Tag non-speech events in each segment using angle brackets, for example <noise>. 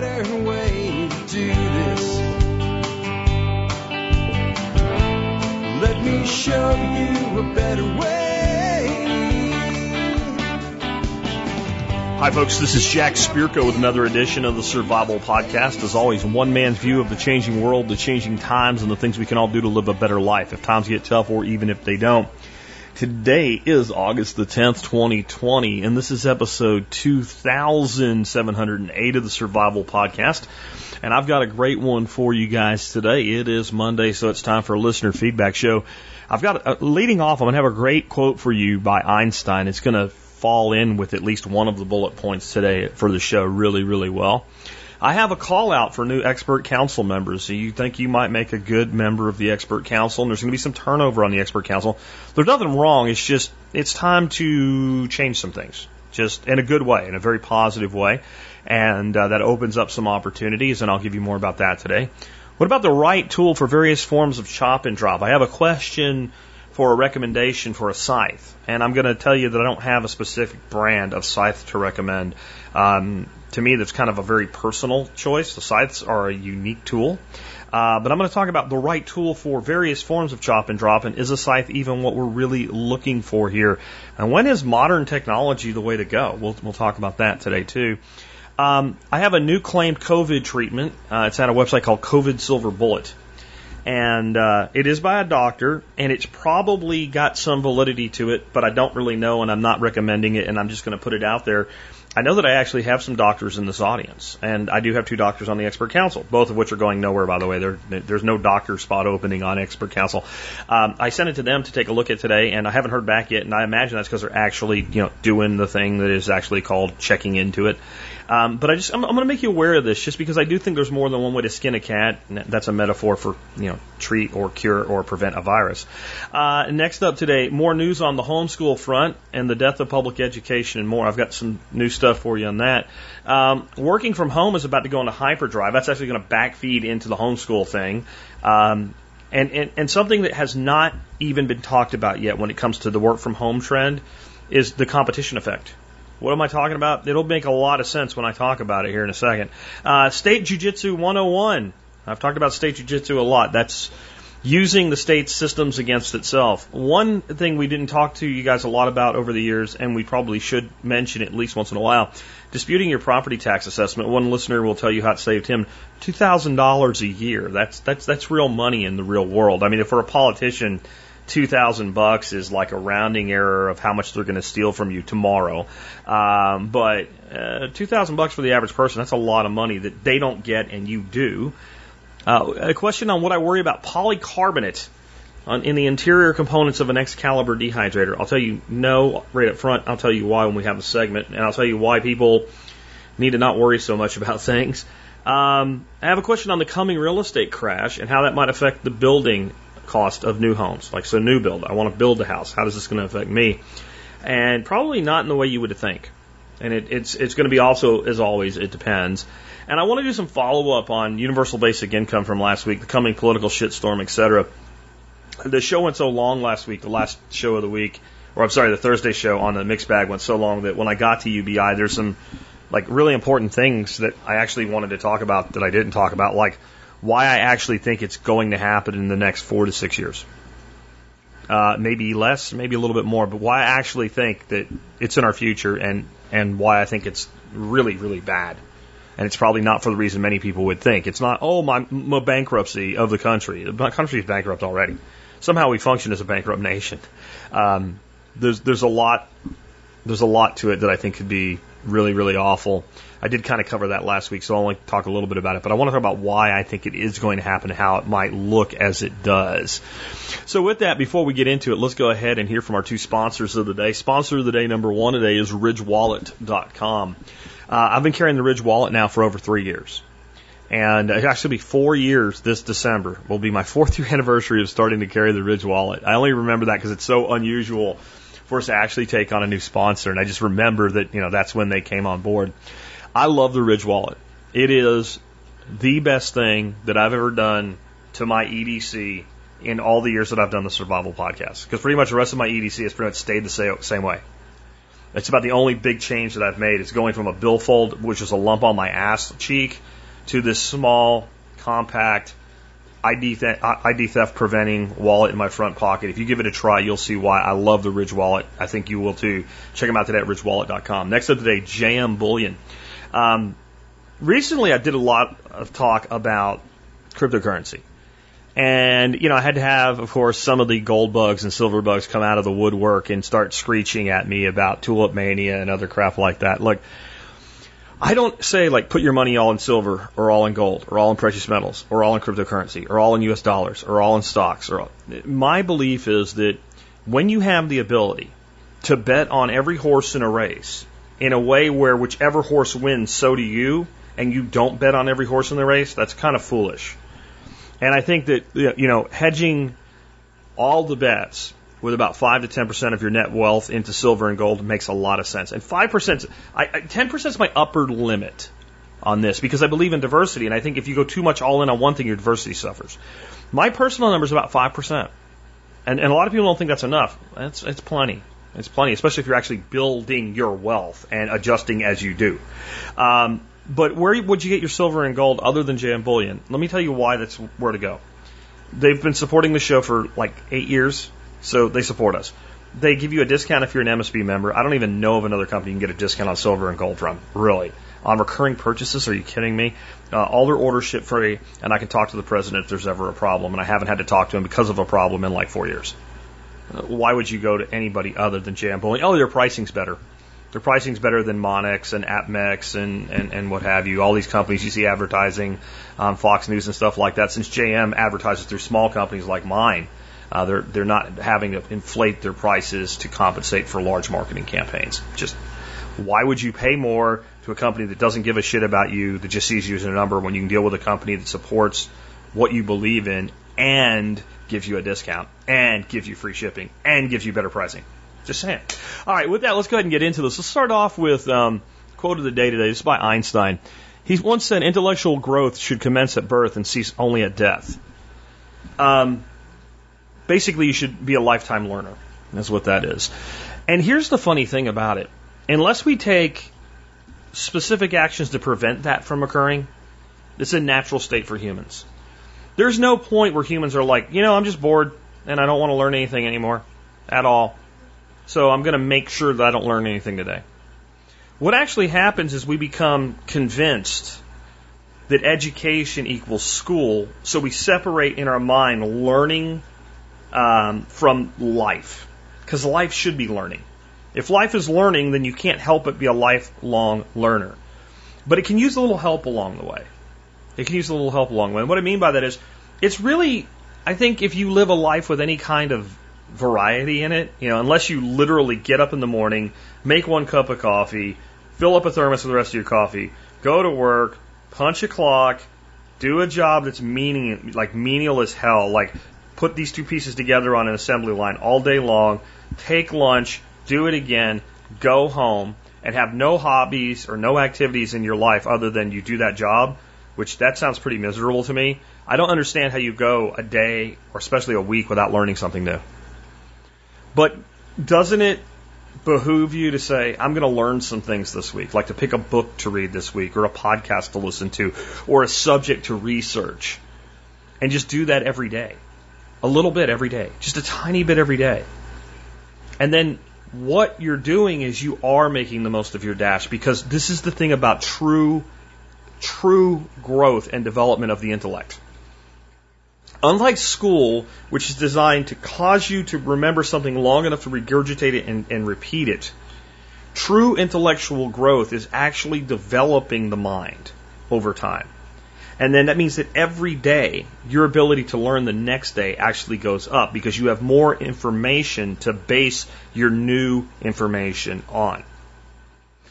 better way to do this. Let me show you a better way. Hi, folks. This is Jack Spirko with another edition of the Survival Podcast. As always, one man's view of the changing world, the changing times, and the things we can all do to live a better life if times get tough or even if they don't. Today is August the 10th, 2020, and this is episode 2708 of the Survival Podcast. And I've got a great one for you guys today. It is Monday, so it's time for a listener feedback show. I've got, uh, leading off, I'm going to have a great quote for you by Einstein. It's going to fall in with at least one of the bullet points today for the show really, really well. I have a call out for new expert council members. So you think you might make a good member of the expert council, and there's going to be some turnover on the expert council. There's nothing wrong. It's just it's time to change some things, just in a good way, in a very positive way, and uh, that opens up some opportunities. And I'll give you more about that today. What about the right tool for various forms of chop and drop? I have a question for a recommendation for a scythe. And I'm going to tell you that I don't have a specific brand of scythe to recommend. Um, to me, that's kind of a very personal choice. The scythes are a unique tool. Uh, but I'm going to talk about the right tool for various forms of chop and drop, and is a scythe even what we're really looking for here? And when is modern technology the way to go? We'll, we'll talk about that today too. Um, I have a new claimed COVID treatment. Uh, it's at a website called COVID Silver Bullet and uh, it is by a doctor, and it's probably got some validity to it, but I don't really know, and I'm not recommending it, and I'm just going to put it out there. I know that I actually have some doctors in this audience, and I do have two doctors on the expert council, both of which are going nowhere, by the way. There, there's no doctor spot opening on expert council. Um, I sent it to them to take a look at today, and I haven't heard back yet, and I imagine that's because they're actually, you know, doing the thing that is actually called checking into it. Um, but I just I'm, I'm going to make you aware of this, just because I do think there's more than one way to skin a cat. that's a metaphor for you know treat or cure or prevent a virus. Uh, next up today, more news on the homeschool front and the death of public education and more. I've got some new stuff for you on that. Um, working from home is about to go into hyperdrive. That's actually going to backfeed into the homeschool thing. Um, and, and, and something that has not even been talked about yet when it comes to the work from home trend is the competition effect. What am I talking about? It'll make a lot of sense when I talk about it here in a second. Uh, state Jiu-Jitsu 101. I've talked about state Jiu-Jitsu a lot. That's using the state's systems against itself. One thing we didn't talk to you guys a lot about over the years, and we probably should mention at least once in a while, disputing your property tax assessment. One listener will tell you how it saved him two thousand dollars a year. That's that's that's real money in the real world. I mean, if we're a politician two thousand bucks is like a rounding error of how much they're going to steal from you tomorrow. Um, but uh, two thousand bucks for the average person—that's a lot of money that they don't get and you do. Uh, a question on what I worry about polycarbonate on, in the interior components of an Excalibur dehydrator. I'll tell you no right up front. I'll tell you why when we have a segment, and I'll tell you why people need to not worry so much <laughs> about things. Um, I have a question on the coming real estate crash and how that might affect the building cost of new homes. Like, so new build, I want to build a house. How is this going to affect me? And probably not in the way you would think. And it, it's, it's going to be also, as always, it depends. And I want to do some follow up on universal basic income from last week, the coming political shitstorm, etc. The show went so long last week, the last show of the week, or I'm sorry, the Thursday show on the mixed bag went so long that when I got to UBI, there's some like really important things that I actually wanted to talk about that I didn't talk about, like why I actually think it's going to happen in the next four to six years. Uh, maybe less, maybe a little bit more, but why I actually think that it's in our future and, and why I think it's really, really bad. And it's probably not for the reason many people would think. It's not, oh, my, my bankruptcy of the country. The country is bankrupt already. Somehow we function as a bankrupt nation. Um, there's, there's a lot, there's a lot to it that I think could be really, really awful. I did kind of cover that last week, so I'll only talk a little bit about it. But I want to talk about why I think it is going to happen, how it might look as it does. So with that, before we get into it, let's go ahead and hear from our two sponsors of the day. Sponsor of the day number one today is RidgeWallet.com. Uh, I've been carrying the Ridge Wallet now for over three years. And it actually be four years this December. Will be my <laughs> fourth year anniversary of starting to carry the Ridge Wallet. I only remember that because it's so unusual for us to actually take on a new sponsor. And I just remember that, you know, that's when they came on board. I love the Ridge Wallet. It is the best thing that I've ever done to my EDC in all the years that I've done the survival podcast. Because pretty much the rest of my EDC has pretty much stayed the same, way. It's about the only big change that I've made. It's going from a billfold, which is a lump on my ass cheek, to this small, compact, ID, ID theft preventing wallet in my front pocket. If you give it a try, you'll see why I love the Ridge wallet. I think you will too. Check them out today at ridgewallet.com. Next up today, JM Bullion. Um, recently, I did a lot of talk about cryptocurrency. And, you know, I had to have, of course, some of the gold bugs and silver bugs come out of the woodwork and start screeching at me about tulip mania and other crap like that. Look, I don't say like put your money all in silver or all in gold or all in precious metals or all in cryptocurrency or all in US dollars or all in stocks or all. my belief is that when you have the ability to bet on every horse in a race in a way where whichever horse wins so do you and you don't bet on every horse in the race that's kind of foolish. And I think that, you know, hedging all the bets with about 5 to 10% of your net wealth into silver and gold makes a lot of sense. And 5%, I, 10% is my upper limit on this because I believe in diversity. And I think if you go too much all in on one thing, your diversity suffers. My personal number is about 5%. And, and a lot of people don't think that's enough. It's, it's plenty. It's plenty, especially if you're actually building your wealth and adjusting as you do. Um, but where would you get your silver and gold other than JM Bullion? Let me tell you why that's where to go. They've been supporting the show for like eight years, so they support us. They give you a discount if you're an MSB member. I don't even know of another company you can get a discount on silver and gold from, really. On recurring purchases, are you kidding me? Uh, all their orders ship free, and I can talk to the president if there's ever a problem, and I haven't had to talk to him because of a problem in like four years. Uh, why would you go to anybody other than Bullion? Oh, their pricing's better. Their pricing's better than Monex and APMEX and, and, and what have you. All these companies you see advertising on Fox News and stuff like that. Since JM advertises through small companies like mine, uh, they're they're not having to inflate their prices to compensate for large marketing campaigns. Just why would you pay more to a company that doesn't give a shit about you, that just sees you as a number, when you can deal with a company that supports what you believe in and gives you a discount and gives you free shipping and gives you better pricing? Just saying. All right, with that, let's go ahead and get into this. Let's start off with um, quote of the day today. This is by Einstein. He once said, "Intellectual growth should commence at birth and cease only at death." Um, basically, you should be a lifetime learner. That's what that is. And here's the funny thing about it: unless we take specific actions to prevent that from occurring, it's a natural state for humans. There's no point where humans are like, you know, I'm just bored and I don't want to learn anything anymore at all. So I'm going to make sure that I don't learn anything today. What actually happens is we become convinced that education equals school, so we separate in our mind learning um, from life, because life should be learning. If life is learning, then you can't help but be a lifelong learner. But it can use a little help along the way. It can use a little help along the way. And what I mean by that is, it's really, I think, if you live a life with any kind of variety in it. You know, unless you literally get up in the morning, make one cup of coffee, fill up a thermos with the rest of your coffee, go to work, punch a clock, do a job that's meaning like menial as hell, like put these two pieces together on an assembly line all day long, take lunch, do it again, go home, and have no hobbies or no activities in your life other than you do that job, which that sounds pretty miserable to me. I don't understand how you go a day or especially a week without learning something new. But doesn't it behoove you to say, I'm going to learn some things this week, like to pick a book to read this week, or a podcast to listen to, or a subject to research, and just do that every day? A little bit every day, just a tiny bit every day. And then what you're doing is you are making the most of your dash because this is the thing about true, true growth and development of the intellect. Unlike school, which is designed to cause you to remember something long enough to regurgitate it and, and repeat it, true intellectual growth is actually developing the mind over time. And then that means that every day your ability to learn the next day actually goes up because you have more information to base your new information on.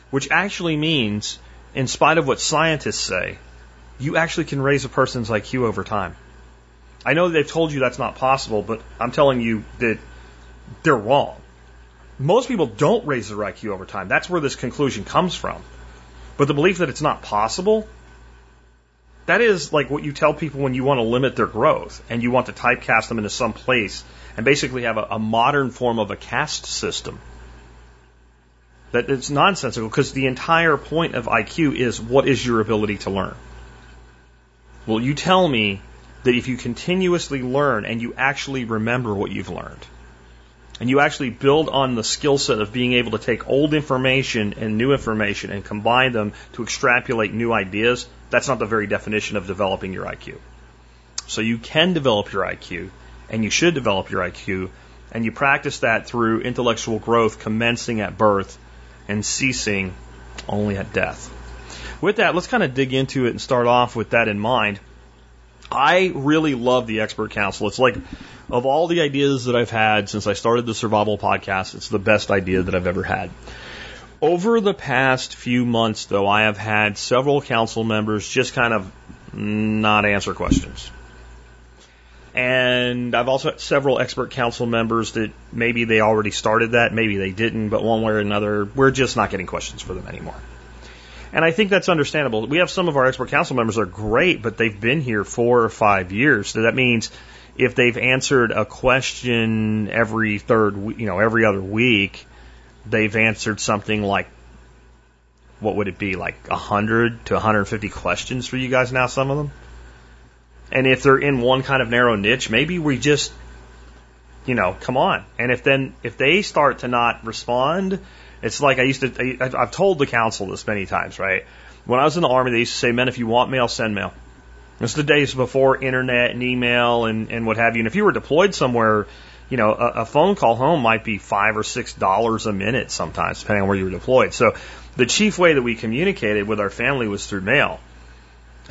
Which actually means, in spite of what scientists say, you actually can raise a person's IQ over time. I know they've told you that's not possible, but I'm telling you that they're wrong. Most people don't raise their IQ over time. That's where this conclusion comes from. But the belief that it's not possible, that is like what you tell people when you want to limit their growth and you want to typecast them into some place and basically have a, a modern form of a caste system. That it's nonsensical because the entire point of IQ is what is your ability to learn. Well, you tell me that if you continuously learn and you actually remember what you've learned, and you actually build on the skill set of being able to take old information and new information and combine them to extrapolate new ideas, that's not the very definition of developing your IQ. So you can develop your IQ, and you should develop your IQ, and you practice that through intellectual growth commencing at birth and ceasing only at death. With that, let's kind of dig into it and start off with that in mind. I really love the expert council. It's like, of all the ideas that I've had since I started the survival podcast, it's the best idea that I've ever had. Over the past few months, though, I have had several council members just kind of not answer questions. And I've also had several expert council members that maybe they already started that, maybe they didn't, but one way or another, we're just not getting questions for them anymore. And I think that's understandable. We have some of our expert council members are great, but they've been here four or five years. So that means if they've answered a question every third, you know, every other week, they've answered something like, what would it be, like 100 to 150 questions for you guys now, some of them? And if they're in one kind of narrow niche, maybe we just, you know, come on. And if then, if they start to not respond, it's like I used to, I, I've told the council this many times, right? When I was in the army, they used to say, men, if you want mail, send mail. It's the days before internet and email and, and what have you. And if you were deployed somewhere, you know, a, a phone call home might be five or six dollars a minute sometimes, depending on where you were deployed. So the chief way that we communicated with our family was through mail.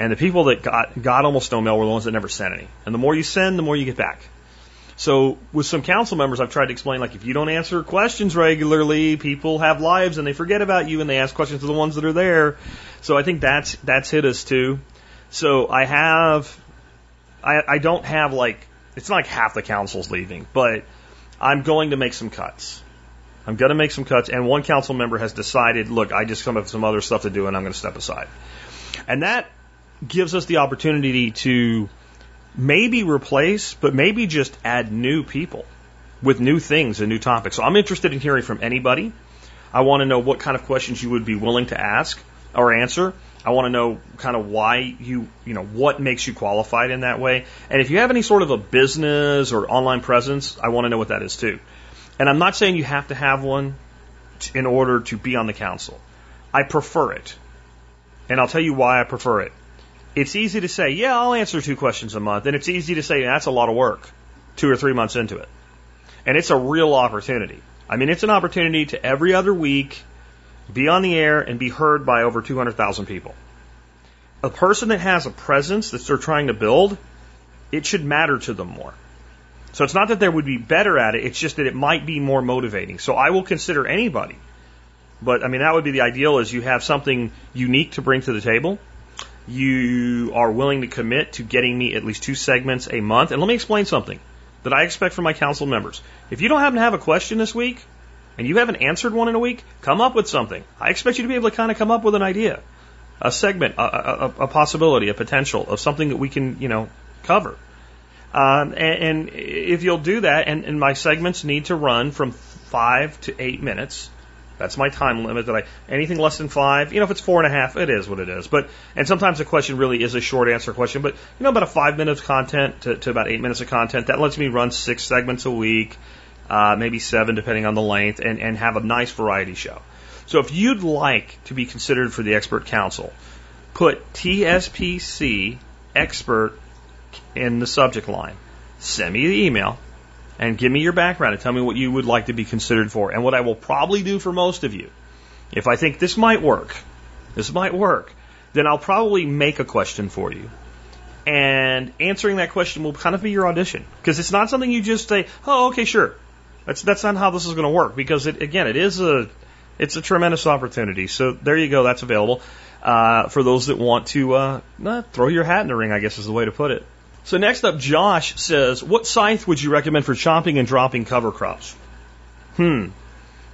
And the people that got, got almost no mail were the ones that never sent any. And the more you send, the more you get back. So with some council members, I've tried to explain like if you don't answer questions regularly, people have lives and they forget about you and they ask questions to the ones that are there. So I think that's that's hit us too. So I have, I I don't have like it's not like half the council's leaving, but I'm going to make some cuts. I'm going to make some cuts, and one council member has decided, look, I just come up with some other stuff to do, and I'm going to step aside. And that gives us the opportunity to maybe replace, but maybe just add new people with new things and new topics. So I'm interested in hearing from anybody. I want to know what kind of questions you would be willing to ask or answer. I want to know kind of why you, you know, what makes you qualified in that way. And if you have any sort of a business or online presence, I want to know what that is too. And I'm not saying you have to have one in order to be on the council. I prefer it. And I'll tell you why I prefer it. It's easy to say, yeah, I'll answer two questions a month. And it's easy to say, that's a lot of work, two or three months into it. And it's a real opportunity. I mean, it's an opportunity to every other week be on the air and be heard by over 200,000 people. A person that has a presence that they're trying to build, it should matter to them more. So it's not that they would be better at it, it's just that it might be more motivating. So I will consider anybody. But I mean, that would be the ideal is you have something unique to bring to the table you are willing to commit to getting me at least two segments a month. And let me explain something that I expect from my council members. If you don't happen to have a question this week and you haven't answered one in a week, come up with something. I expect you to be able to kind of come up with an idea, a segment, a, a, a possibility, a potential of something that we can, you know, cover. Um, and, and, if you'll do that, and, and my segments need to run from five to eight minutes, that's my time limit. That I anything less than five, you know, if it's four and a half, it is what it is. But and sometimes the question really is a short answer question. But you know, about a five minutes of content to, to about eight minutes of content that lets me run six segments a week, uh, maybe seven depending on the length, and and have a nice variety show. So if you'd like to be considered for the expert council, put TSPC expert in the subject line. Send me the email and give me your background and tell me what you would like to be considered for. And what I will probably do for most of you, if I think this might work, this might work, then I'll probably make a question for you. And answering that question will kind of be your audition. Because it's not something you just say, oh, okay, sure. That's, that's not how this is going to work. Because it, again, it is a, it's a tremendous opportunity. So there you go. That's available. Uh, for those that want to, uh, throw your hat in the ring, I guess is the way to put it. So next up, Josh says, what scythe would you recommend for chopping and dropping cover crops? Hmm,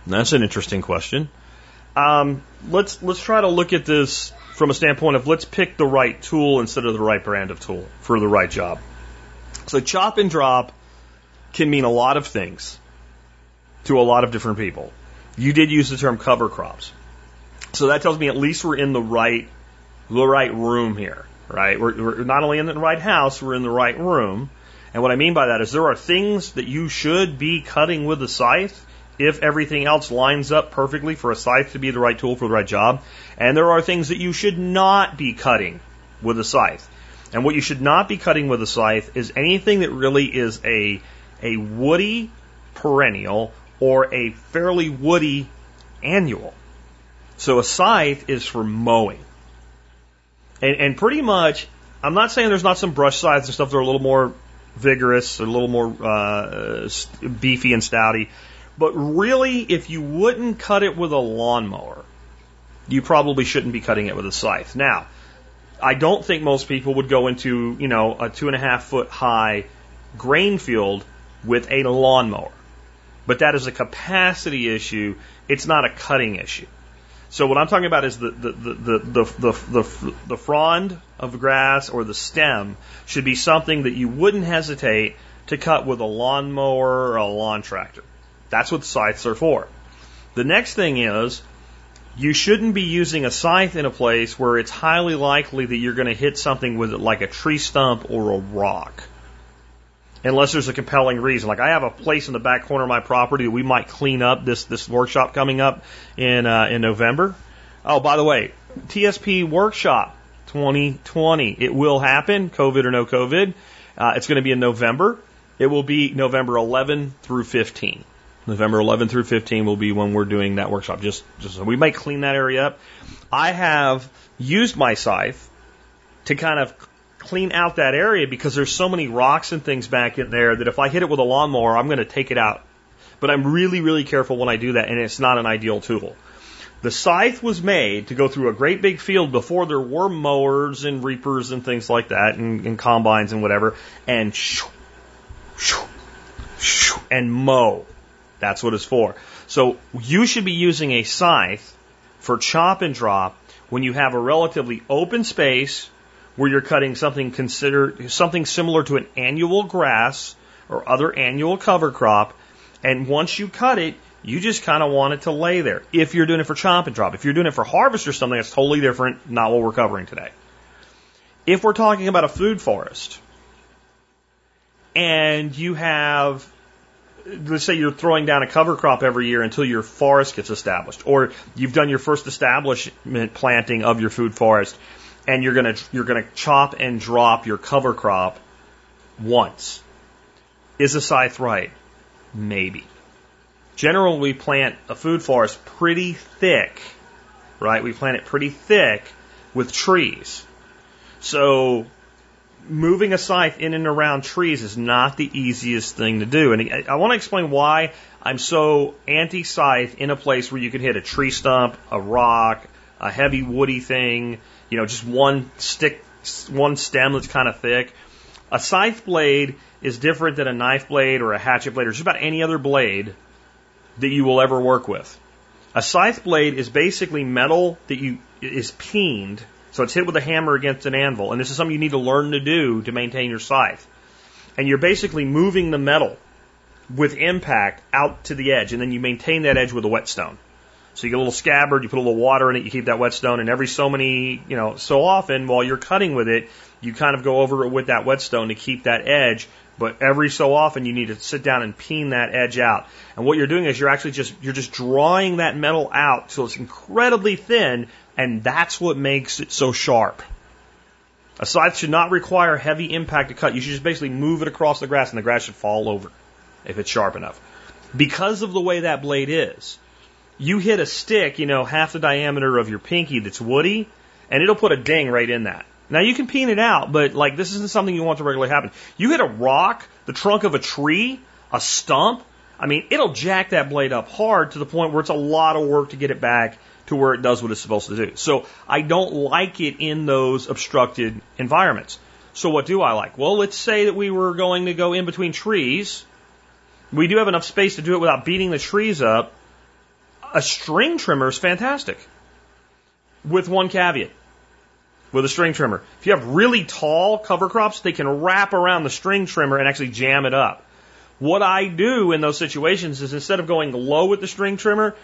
that's an interesting question. Um, let's let's try to look at this from a standpoint of let's pick the right tool instead of the right brand of tool for the right job. So chop and drop can mean a lot of things to a lot of different people. You did use the term cover crops. So that tells me at least we're in the right, the right room here, right? We're, we're not only in the right house, we're in the right room. And what I mean by that is there are things that you should be cutting with a scythe if everything else lines up perfectly for a scythe to be the right tool for the right job. And there are things that you should not be cutting with a scythe. And what you should not be cutting with a scythe is anything that really is a, a woody perennial or a fairly woody annual. So a scythe is for mowing. And, and pretty much, I'm not saying there's not some brush scythes and stuff that are a little more vigorous, a little more uh, beefy and stouty. But really, if you wouldn't cut it with a lawnmower, you probably shouldn't be cutting it with a scythe. Now, I don't think most people would go into, you know, a two and a half foot high grain field with a lawnmower. But that is a capacity issue. It's not a cutting issue. So what I'm talking about is the, the, the, the, the, the, the, the frond of grass or the stem should be something that you wouldn't hesitate to cut with a lawnmower or a lawn tractor. That's what scythes are for. The next thing is you shouldn't be using a scythe in a place where it's highly likely that you're going to hit something with it like a tree stump or a rock. Unless there's a compelling reason. Like I have a place in the back corner of my property that we might clean up this, this workshop coming up in, uh, in November. Oh, by the way, TSP workshop 2020. It will happen, COVID or no COVID. Uh, it's going to be in November. It will be November 11 through 15. November 11 through 15 will be when we're doing that workshop. Just, just we might clean that area up. I have used my scythe to kind of clean out that area because there's so many rocks and things back in there that if I hit it with a lawnmower, I'm going to take it out. But I'm really, really careful when I do that, and it's not an ideal tool. The scythe was made to go through a great big field before there were mowers and reapers and things like that, and, and combines and whatever, and shoo, shoo, shoo, and mow. That's what it's for. So you should be using a scythe for chop and drop when you have a relatively open space where you're cutting something considered something similar to an annual grass or other annual cover crop. And once you cut it, you just kind of want it to lay there. If you're doing it for chop and drop, if you're doing it for harvest or something, that's totally different, not what we're covering today. If we're talking about a food forest and you have let's say you're throwing down a cover crop every year until your forest gets established, or you've done your first establishment planting of your food forest, and you're gonna you're gonna chop and drop your cover crop once. Is a scythe right? Maybe. Generally, we plant a food forest pretty thick, right? We plant it pretty thick with trees. So moving a scythe in and around trees is not the easiest thing to do. And I, want to explain why I'm so anti scythe in a place where you can hit a tree stump, a rock, a heavy woody thing, you know, just one stick, one stem that's kind of thick. A scythe blade is different than a knife blade or a hatchet blade or just about any other blade that you will ever work with. A scythe blade is basically metal that you is peened so it's hit with a hammer against an anvil. And this is something you need to learn to do to maintain your scythe. And you're basically moving the metal with impact out to the edge. And then you maintain that edge with a whetstone. So you get a little scabbard, you put a little water in it, you keep that whetstone, and every so many, you know, so often while you're cutting with it, you kind of go over it with that whetstone to keep that edge. But every so often you need to sit down and peen that edge out. And what you're doing is you're actually just, you're just drawing that metal out so it's incredibly thin and that's what makes it so sharp. A scythe should not require heavy impact to cut. You should just basically move it across the grass and the grass should fall over if it's sharp enough. Because of the way that blade is, you hit a stick, you know, half the diameter of your pinky that's woody, and it'll put a ding right in that. Now you can peen it out, but like this isn't something you want to regularly happen. You hit a rock, the trunk of a tree, a stump, I mean, it'll jack that blade up hard to the point where it's a lot of work to get it back to where it does what it's supposed to do. So I don't like it in those obstructed environments. So what do I like? Well, let's say that we were going to go in between trees. We do have enough space to do it without beating the trees up. A string trimmer is fantastic. With one caveat. With a string trimmer. If you have really tall cover crops, they can wrap around the string trimmer and actually jam it up. What I do in those situations is instead of going low with the string trimmer,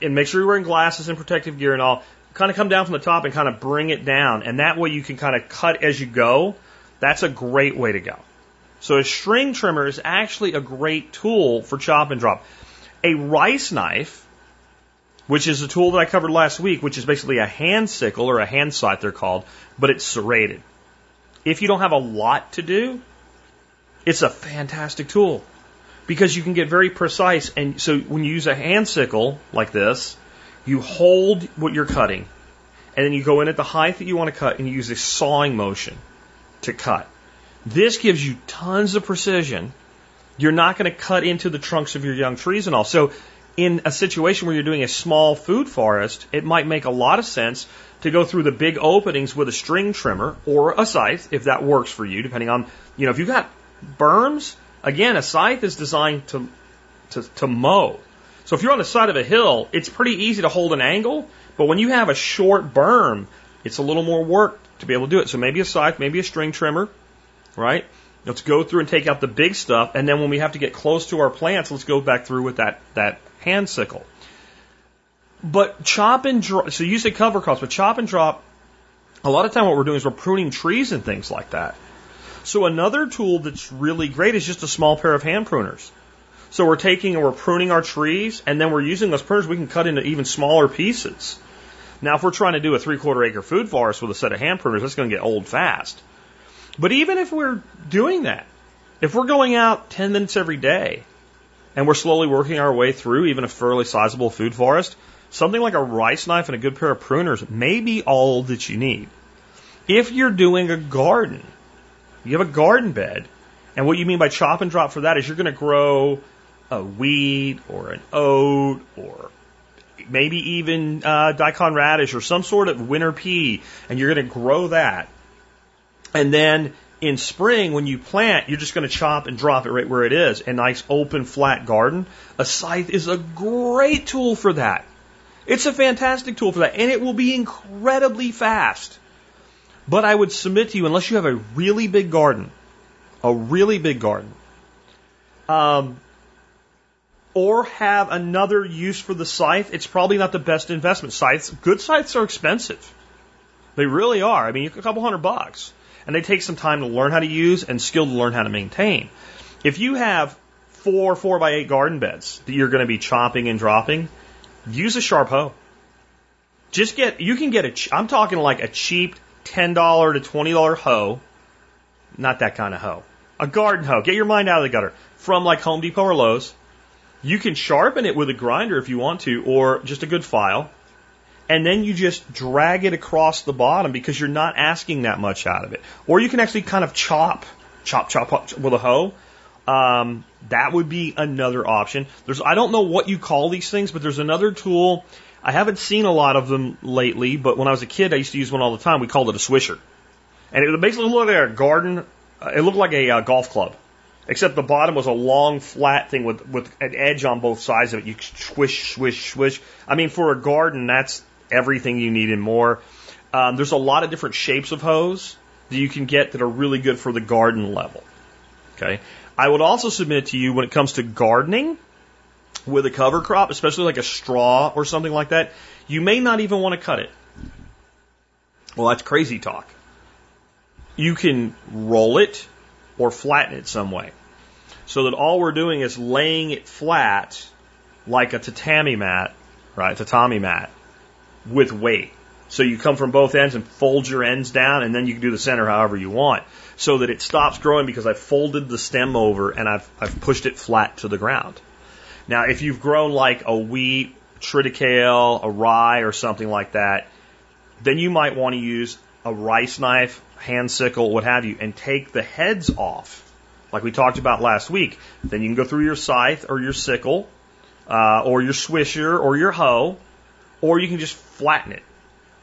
and make sure you're wearing glasses and protective gear and all. Kind of come down from the top and kind of bring it down, and that way you can kind of cut as you go. That's a great way to go. So a string trimmer is actually a great tool for chop and drop. A rice knife, which is a tool that I covered last week, which is basically a hand sickle or a hand scythe they're called, but it's serrated. If you don't have a lot to do, it's a fantastic tool because you can get very precise. And so when you use a hand sickle like this, you hold what you're cutting and then you go in at the height that you want to cut and you use a sawing motion to cut. This gives you tons of precision. You're not going to cut into the trunks of your young trees and all. So in a situation where you're doing a small food forest, it might make a lot of sense to go through the big openings with a string trimmer or a scythe, if that works for you, depending on, you know, if you've got berms, again, a scythe is designed to, to, to mow. So if you're on the side of a hill, it's pretty easy to hold an angle, but when you have a short berm, it's a little more work to be able to do it. So maybe a scythe, maybe a string trimmer, right? Let's go through and take out the big stuff, and then when we have to get close to our plants, let's go back through with that, that hand sickle. But chop and drop, so you say cover crops, but chop and drop, a lot of time what we're doing is we're pruning trees and things like that. So another tool that's really great is just a small pair of hand pruners. So we're taking and we're pruning our trees, and then we're using those pruners, we can cut into even smaller pieces. Now, if we're trying to do a three quarter acre food forest with a set of hand pruners, that's going to get old fast. But even if we're doing that, if we're going out 10 minutes every day and we're slowly working our way through even a fairly sizable food forest, something like a rice knife and a good pair of pruners may be all that you need. If you're doing a garden, you have a garden bed, and what you mean by chop and drop for that is you're going to grow a wheat or an oat or maybe even uh, daikon radish or some sort of winter pea, and you're going to grow that. And then in spring, when you plant, you're just going to chop and drop it right where it is. A nice open, flat garden. A scythe is a great tool for that. It's a fantastic tool for that, and it will be incredibly fast. But I would submit to you, unless you have a really big garden, a really big garden, um, or have another use for the scythe, it's probably not the best investment. Scythes, good scythes are expensive. They really are. I mean, a couple hundred bucks and they take some time to learn how to use and skill to learn how to maintain. If you have four four by eight garden beds that you're going to be chopping and dropping, use a sharp hoe. Just get you can get a I'm talking like a cheap ten dollar to twenty dollar hoe, not that kind of hoe. A garden hoe. Get your mind out of the gutter from like Home Depot or Lowe's. You can sharpen it with a grinder if you want to, or just a good file and then you just drag it across the bottom because you're not asking that much out of it. Or you can actually kind of chop, chop, chop, chop with a hoe. Um, that would be another option. There's, I don't know what you call these things, but there's another tool. I haven't seen a lot of them lately, but when I was a kid, I used to use one all the time. We called it a swisher. And it basically looked like a garden, uh, it looked like a uh, golf club. Except the bottom was a long, flat thing with, with an edge on both sides of it. You swish, swish, swish. I mean, for a garden, that's everything you need and more. Um, there's a lot of different shapes of hoes that you can get that are really good for the garden level. Okay. I would also submit to you when it comes to gardening with a cover crop, especially like a straw or something like that, you may not even want to cut it. Well, that's crazy talk. You can roll it or flatten it some way so that all we're doing is laying it flat like a tatami mat, right? Tatami mat with weight. So you come from both ends and fold your ends down, and then you can do the center however you want, so that it stops growing because I've folded the stem over and I've I've pushed it flat to the ground. Now, if you've grown like a wheat, triticale, a rye, or something like that, then you might want to use a rice knife, hand sickle, what have you, and take the heads off, like we talked about last week. Then you can go through your scythe or your sickle, uh, or your swisher or your hoe, or you can just flatten it.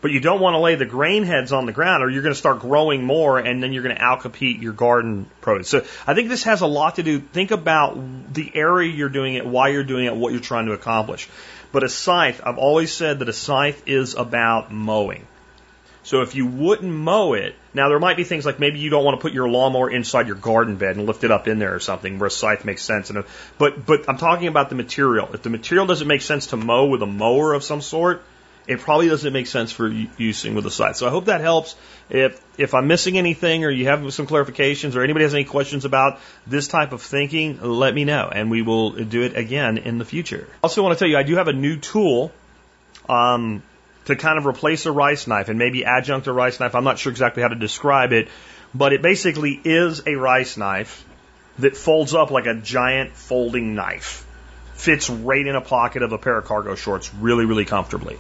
But you don't want to lay the grain heads on the ground or you're going to start growing more and then you're going to outcompete your garden produce. So I think this has a lot to do. Think about the area you're doing it, why you're doing it, what you're trying to accomplish. But a scythe, I've always said that a scythe is about mowing. So if you wouldn't mow it, now there might be things like maybe you don't want to put your lawnmower inside your garden bed and lift it up in there or something where a scythe makes sense. And but but I'm talking about the material. If the material doesn't make sense to mow with a mower of some sort, it probably doesn't make sense for using with a scythe. So I hope that helps. If if I'm missing anything or you have some clarifications or anybody has any questions about this type of thinking, let me know and we will do it again in the future. Also want to tell you I do have a new tool. Um, to kind of replace a rice knife and maybe adjunct a rice knife. I'm not sure exactly how to describe it, but it basically is a rice knife that folds up like a giant folding knife. Fits right in a pocket of a pair of cargo shorts really, really comfortably.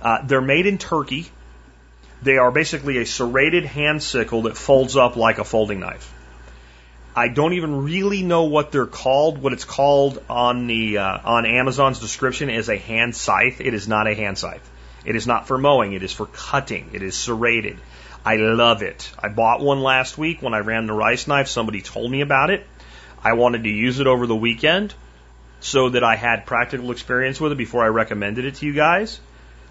Uh, they're made in Turkey. They are basically a serrated hand sickle that folds up like a folding knife. I don't even really know what they're called. What it's called on the uh, on Amazon's description is a hand scythe. It is not a hand scythe. It is not for mowing, it is for cutting. It is serrated. I love it. I bought one last week when I ran the rice knife. Somebody told me about it. I wanted to use it over the weekend so that I had practical experience with it before I recommended it to you guys.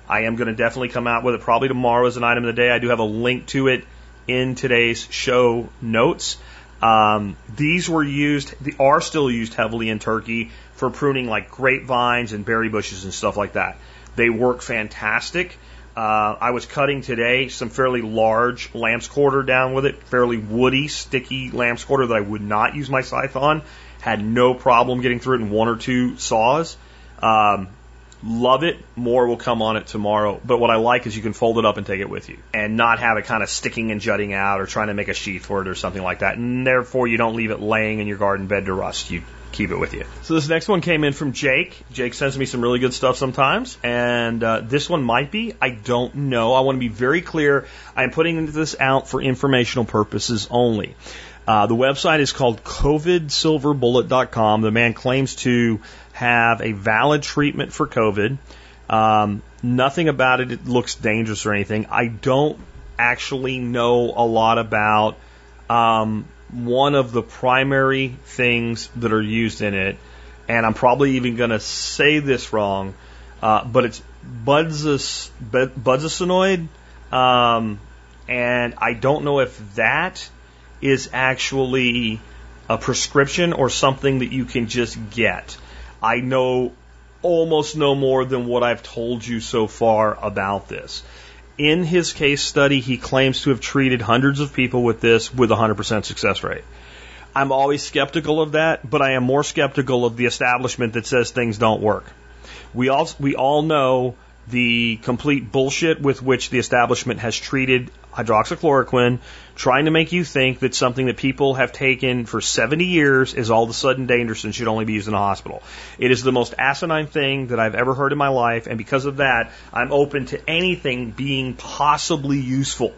I am going to definitely come out with it probably tomorrow as an item of the day. I do have a link to it in today's show notes. Um, these were used, they are still used heavily in Turkey for pruning like grapevines and berry bushes and stuff like that. They work fantastic. Uh, I was cutting today some fairly large lamb's quarter down with it, fairly woody, sticky lamb's quarter that I would not use my scythe on. Had no problem getting through it in one or two saws. Um, love it. More will come on it tomorrow. But what I like is you can fold it up and take it with you and not have it kind of sticking and jutting out or trying to make a sheath for it or something like that. And therefore, you don't leave it laying in your garden bed to rust. You keep it with you. So this next one came in from Jake. Jake sends me some really good stuff sometimes, and uh, this one might be. I don't know. I want to be very clear. I am putting this out for informational purposes only. Uh, the website is called covidsilverbullet.com. The man claims to have a valid treatment for COVID. Um, nothing about it, it looks dangerous or anything. I don't actually know a lot about um, one of the primary things that are used in it, and I'm probably even going to say this wrong, uh, but it's budzis, um, and I don't know if that is actually a prescription or something that you can just get. I know almost no more than what I've told you so far about this. In his case study, he claims to have treated hundreds of people with this with a 100% success rate. I'm always skeptical of that, but I am more skeptical of the establishment that says things don't work. We all, we all know the complete bullshit with which the establishment has treated hydroxychloroquine, trying to make you think that something that people have taken for 70 years is all of a sudden dangerous and should only be used in a hospital. It is the most asinine thing that I've ever heard in my life, and because of that, I'm open to anything being possibly useful.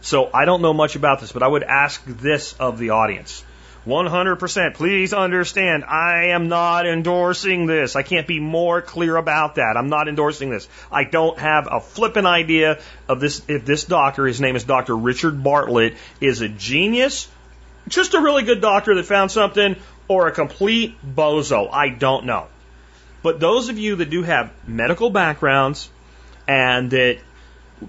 So I don't know much about this, but I would ask this of the audience. 100%. Please understand, I am not endorsing this. I can't be more clear about that. I'm not endorsing this. I don't have a flippant idea of this. If this doctor, his name is Dr. Richard Bartlett, is a genius, just a really good doctor that found something, or a complete bozo. I don't know. But those of you that do have medical backgrounds and that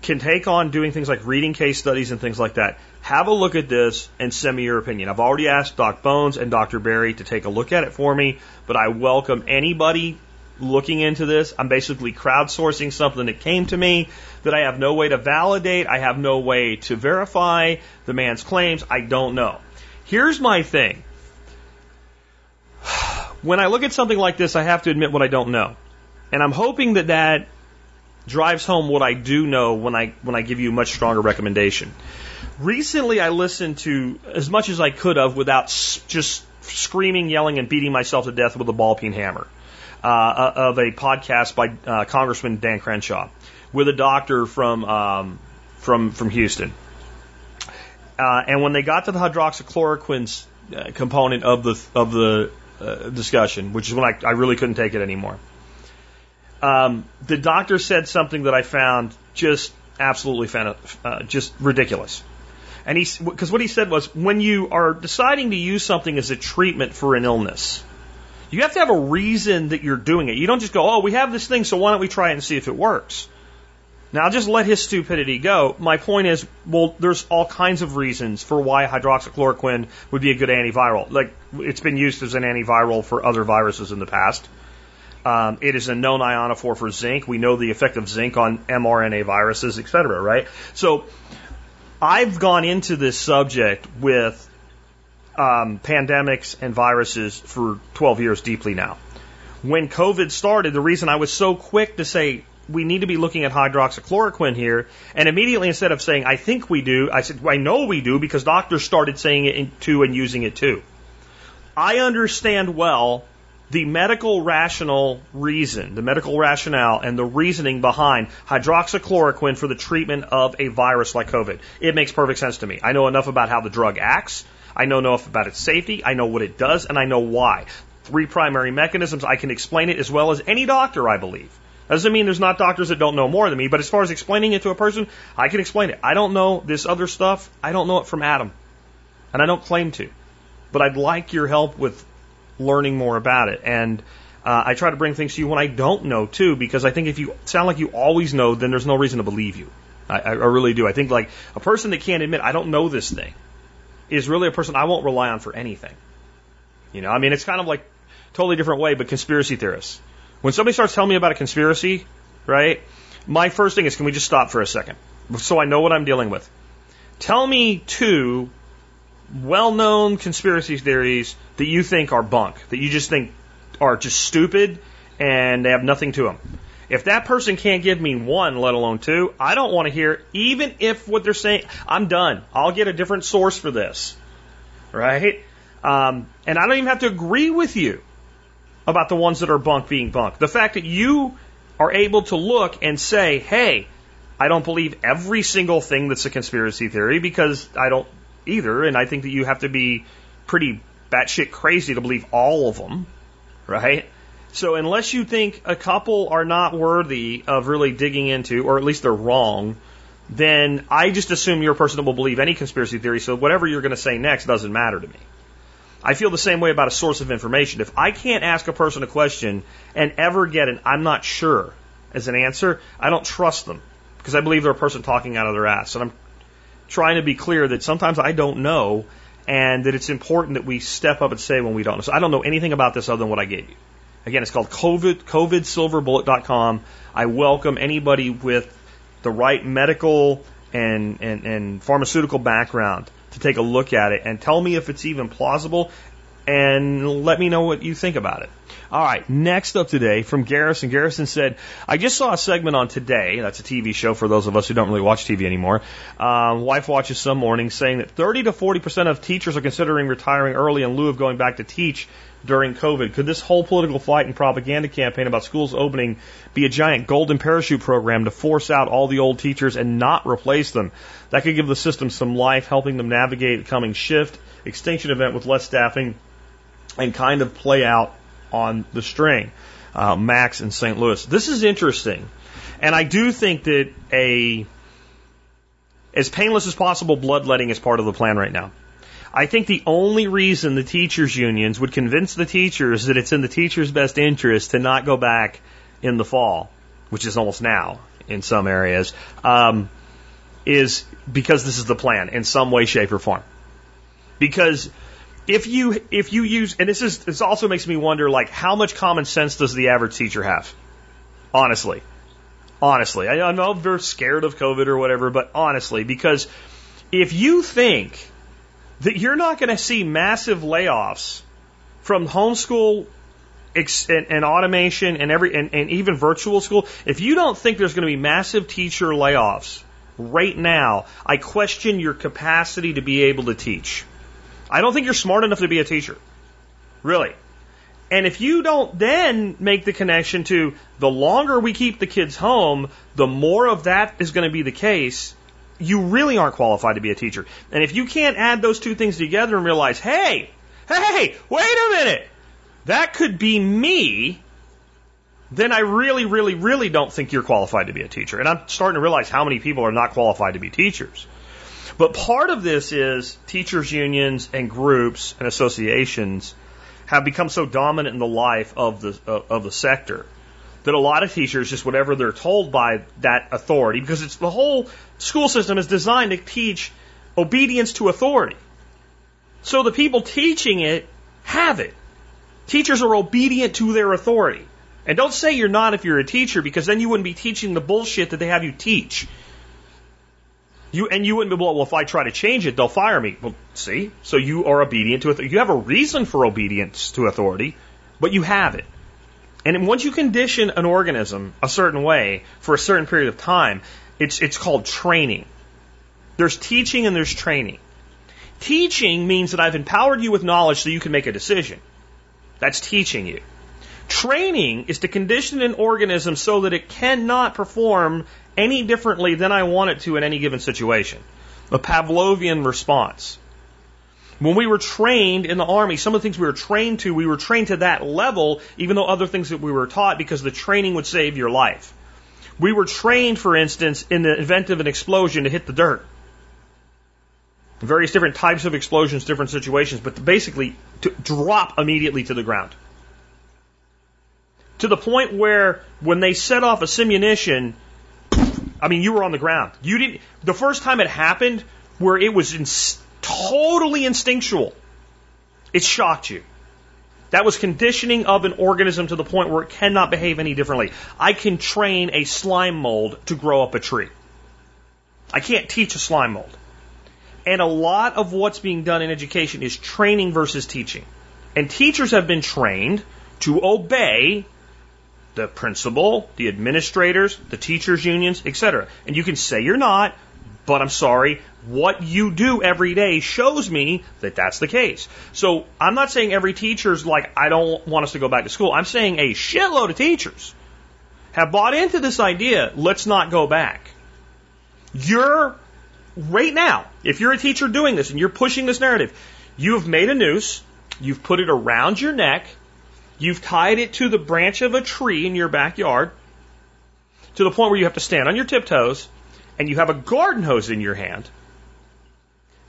can take on doing things like reading case studies and things like that, have a look at this and send me your opinion. I've already asked Doc Bones and Dr. Barry to take a look at it for me, but I welcome anybody looking into this. I'm basically crowdsourcing something that came to me that I have no way to validate. I have no way to verify the man's claims. I don't know. Here's my thing. <sighs> When I look at something like this, I have to admit what I don't know. And I'm hoping that that drives home what I do know when I when I give you a much stronger recommendation. Recently, I listened to as much as I could have without just screaming, yelling, and beating myself to death with a ball peen hammer uh, uh, of a podcast by uh, Congressman Dan Crenshaw with a doctor from um, from from Houston. Uh, and when they got to the hydroxychloroquine uh, component of the of the uh, discussion, which is when I, I really couldn't take it anymore, um, the doctor said something that I found just absolutely fan- uh, just ridiculous. And he, because what he said was, when you are deciding to use something as a treatment for an illness, you have to have a reason that you're doing it. You don't just go, oh, we have this thing, so why don't we try it and see if it works? Now, I'll just let his stupidity go. My point is, well, there's all kinds of reasons for why hydroxychloroquine would be a good antiviral. Like, it's been used as an antiviral for other viruses in the past. Um, it is a known ionophore for zinc. We know the effect of zinc on mRNA viruses, et cetera, right? So, I've gone into this subject with um, pandemics and viruses for 12 years deeply now. When COVID started, the reason I was so quick to say we need to be looking at hydroxychloroquine here. And immediately, instead of saying, I think we do, I said, I know we do because doctors started saying it too and using it too. I understand well the medical rational reason, the medical rationale and the reasoning behind hydroxychloroquine for the treatment of a virus like COVID. It makes perfect sense to me. I know enough about how the drug acts. I know enough about its safety. I know what it does and I know why. Three primary mechanisms. I can explain it as well as any doctor, I believe. Doesn't mean there's not doctors that don't know more than me, but as far as explaining it to a person, I can explain it. I don't know this other stuff. I don't know it from Adam. And I don't claim to. But I'd like your help with learning more about it. And uh, I try to bring things to you when I don't know too, because I think if you sound like you always know, then there's no reason to believe you. I, I really do. I think like a person that can't admit I don't know this thing is really a person I won't rely on for anything. You know, I mean, it's kind of like totally different way, but conspiracy theorists. When somebody starts telling me about a conspiracy, right, my first thing is can we just stop for a second so I know what I'm dealing with? Tell me two well known conspiracy theories that you think are bunk, that you just think are just stupid and they have nothing to them. If that person can't give me one, let alone two, I don't want to hear, even if what they're saying, I'm done. I'll get a different source for this. Right? Um, and I don't even have to agree with you about the ones that are bunk being bunk. The fact that you are able to look and say, hey, I don't believe every single thing that's a conspiracy theory because I don't either. And I think that you have to be pretty batshit crazy to believe all of them, right? So unless you think a couple are not worthy of really digging into, or at least they're wrong, then I just assume you're a person that will believe any conspiracy theory. So whatever you're going to say next doesn't matter to me. I feel the same way about a source of information. If I can't ask a person a question and ever get an I'm not sure as an answer, I don't trust them because I believe they're a person talking out of their ass. And I'm trying to be clear that sometimes I don't know and that it's important that we step up and say when we don't know. So I don't know anything about this other than what I gave you. Again, it's called COVID, COVIDsilverbullet.com. I welcome anybody with the right medical and, and, and pharmaceutical background to take a look at it and tell me if it's even plausible and let me know what you think about it. All right, next up today from Garrison. Garrison said, I just saw a segment on Today, that's a TV show for those of us who don't really watch TV anymore. Um, wife watches some mornings saying that 30 to 40% of teachers are considering retiring early in lieu of going back to teach during COVID. Could this whole political fight and propaganda campaign about schools opening be a giant golden parachute program to force out all the old teachers and not replace them? That could give the system some life, helping them navigate the coming shift, extinction event with less staffing, and kind of play out on the string. Uh, Max in St. Louis. This is interesting. And I do think that a as painless as possible bloodletting is part of the plan right now. I think the only reason the teachers unions would convince the teachers that it's in the teachers' best interest to not go back in the fall, which is almost now in some areas, um, is because this is the plan in some way, shape, or form. Because if you if you use and this is this also makes me wonder like how much common sense does the average teacher have? Honestly. Honestly. I, I know they're scared of COVID or whatever, but honestly, because if you think that you're not going to see massive layoffs from homeschool and, and automation and every and, and even virtual school. If you don't think there's going to be massive teacher layoffs right now, I question your capacity to be able to teach. I don't think you're smart enough to be a teacher. Really. And if you don't then make the connection to the longer we keep the kids home, the more of that is going to be the case, you really aren't qualified to be a teacher. And if you can't add those two things together and realize, hey, hey, wait a minute, that could be me, then I really, really, really don't think you're qualified to be a teacher. And I'm starting to realize how many people are not qualified to be teachers. But part of this is teachers' unions and groups and associations have become so dominant in the life of the, of the sector that a lot of teachers just whatever they're told by that authority, because it's the whole school system is designed to teach obedience to authority. So the people teaching it have it. Teachers are obedient to their authority. And don't say you're not if you're a teacher, because then you wouldn't be teaching the bullshit that they have you teach. You and you wouldn't be well. If I try to change it, they'll fire me. Well, see, so you are obedient to it. You have a reason for obedience to authority, but you have it. And once you condition an organism a certain way for a certain period of time, it's it's called training. There's teaching and there's training. Teaching means that I've empowered you with knowledge so you can make a decision. That's teaching you. Training is to condition an organism so that it cannot perform any differently than I want it to in any given situation. A Pavlovian response. When we were trained in the army, some of the things we were trained to, we were trained to that level, even though other things that we were taught because the training would save your life. We were trained, for instance, in the event of an explosion to hit the dirt. Various different types of explosions, different situations, but basically to drop immediately to the ground. To the point where when they set off a simunition, I mean, you were on the ground. You didn't. The first time it happened, where it was in, totally instinctual, it shocked you. That was conditioning of an organism to the point where it cannot behave any differently. I can train a slime mold to grow up a tree. I can't teach a slime mold. And a lot of what's being done in education is training versus teaching. And teachers have been trained to obey the principal, the administrators, the teachers unions, etc. And you can say you're not, but I'm sorry, what you do every day shows me that that's the case. So I'm not saying every teacher's like, I don't want us to go back to school. I'm saying a shitload of teachers have bought into this idea, let's not go back. You're, right now, if you're a teacher doing this and you're pushing this narrative, you have made a noose, you've put it around your neck, You've tied it to the branch of a tree in your backyard to the point where you have to stand on your tiptoes and you have a garden hose in your hand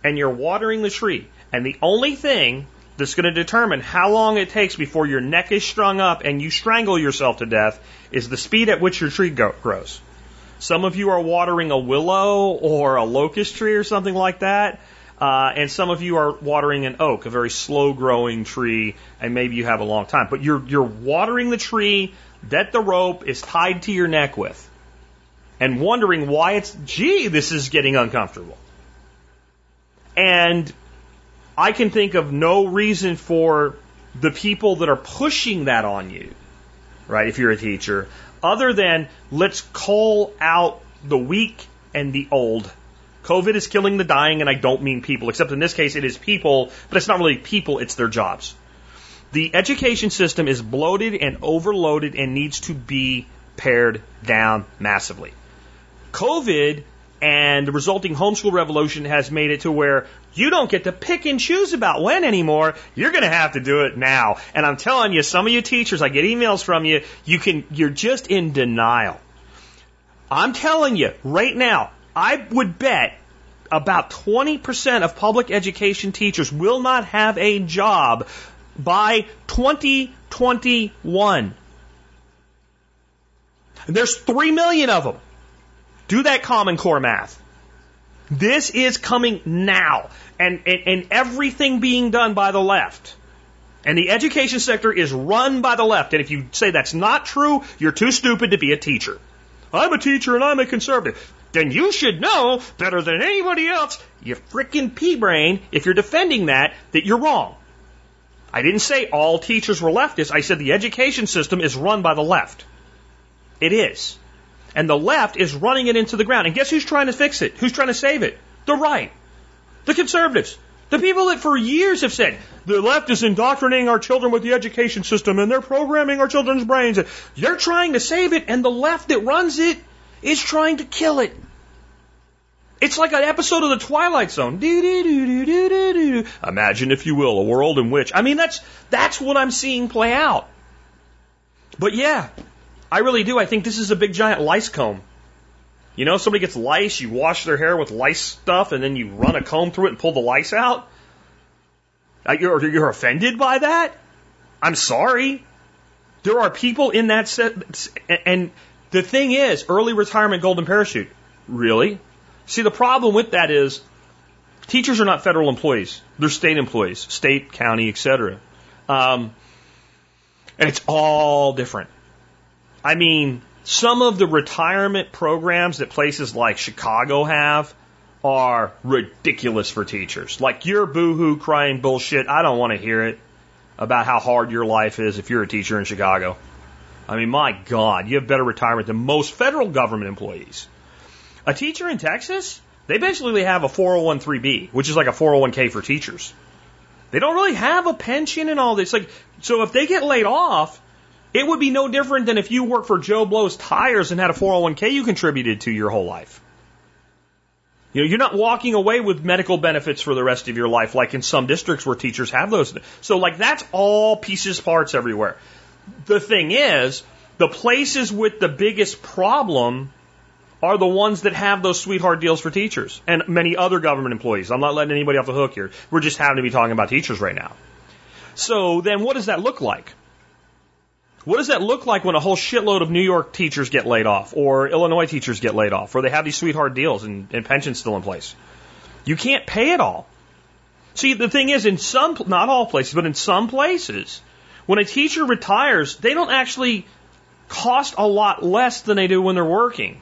and you're watering the tree. And the only thing that's going to determine how long it takes before your neck is strung up and you strangle yourself to death is the speed at which your tree grows. Some of you are watering a willow or a locust tree or something like that. Uh, and some of you are watering an oak, a very slow growing tree, and maybe you have a long time. But you're, you're watering the tree that the rope is tied to your neck with and wondering why it's, gee, this is getting uncomfortable. And I can think of no reason for the people that are pushing that on you, right, if you're a teacher, other than let's call out the weak and the old COVID is killing the dying, and I don't mean people, except in this case it is people, but it's not really people, it's their jobs. The education system is bloated and overloaded and needs to be pared down massively. COVID and the resulting homeschool revolution has made it to where you don't get to pick and choose about when anymore. You're going to have to do it now. And I'm telling you, some of you teachers, I get emails from you, you can, you're just in denial. I'm telling you right now, I would bet about 20% of public education teachers will not have a job by 2021. And there's 3 million of them. Do that Common Core math. This is coming now. And, and, and everything being done by the left. And the education sector is run by the left. And if you say that's not true, you're too stupid to be a teacher. I'm a teacher and I'm a conservative then you should know better than anybody else, you frickin' pea brain, if you're defending that, that you're wrong. I didn't say all teachers were leftists. I said the education system is run by the left. It is. And the left is running it into the ground. And guess who's trying to fix it? Who's trying to save it? The right. The conservatives. The people that for years have said the left is indoctrinating our children with the education system and they're programming our children's brains. They're trying to save it, and the left that runs it is trying to kill it. It's like an episode of the Twilight Zone. Imagine, if you will, a world in which I mean that's that's what I'm seeing play out. But yeah, I really do. I think this is a big giant lice comb. You know, somebody gets lice, you wash their hair with lice stuff, and then you run a comb through it and pull the lice out. Uh, you're, you're offended by that? I'm sorry. There are people in that set, and the thing is, early retirement golden parachute. Really? See, the problem with that is teachers are not federal employees. They're state employees, state, county, etc. Um, and it's all different. I mean, some of the retirement programs that places like Chicago have are ridiculous for teachers. Like your boohoo crying bullshit, I don't want to hear it about how hard your life is if you're a teacher in Chicago. I mean, my God, you have better retirement than most federal government employees. A teacher in Texas, they basically have a 401(b), which is like a 401k for teachers. They don't really have a pension and all this. Like, so if they get laid off, it would be no different than if you worked for Joe Blow's Tires and had a 401k you contributed to your whole life. You know, you're not walking away with medical benefits for the rest of your life like in some districts where teachers have those. So like that's all pieces, parts everywhere. The thing is, the places with the biggest problem are the ones that have those sweetheart deals for teachers and many other government employees. I'm not letting anybody off the hook here. We're just having to be talking about teachers right now. So then what does that look like? What does that look like when a whole shitload of New York teachers get laid off or Illinois teachers get laid off or they have these sweetheart deals and, and pensions still in place? You can't pay it all. See, the thing is, in some, not all places, but in some places, when a teacher retires, they don't actually cost a lot less than they do when they're working.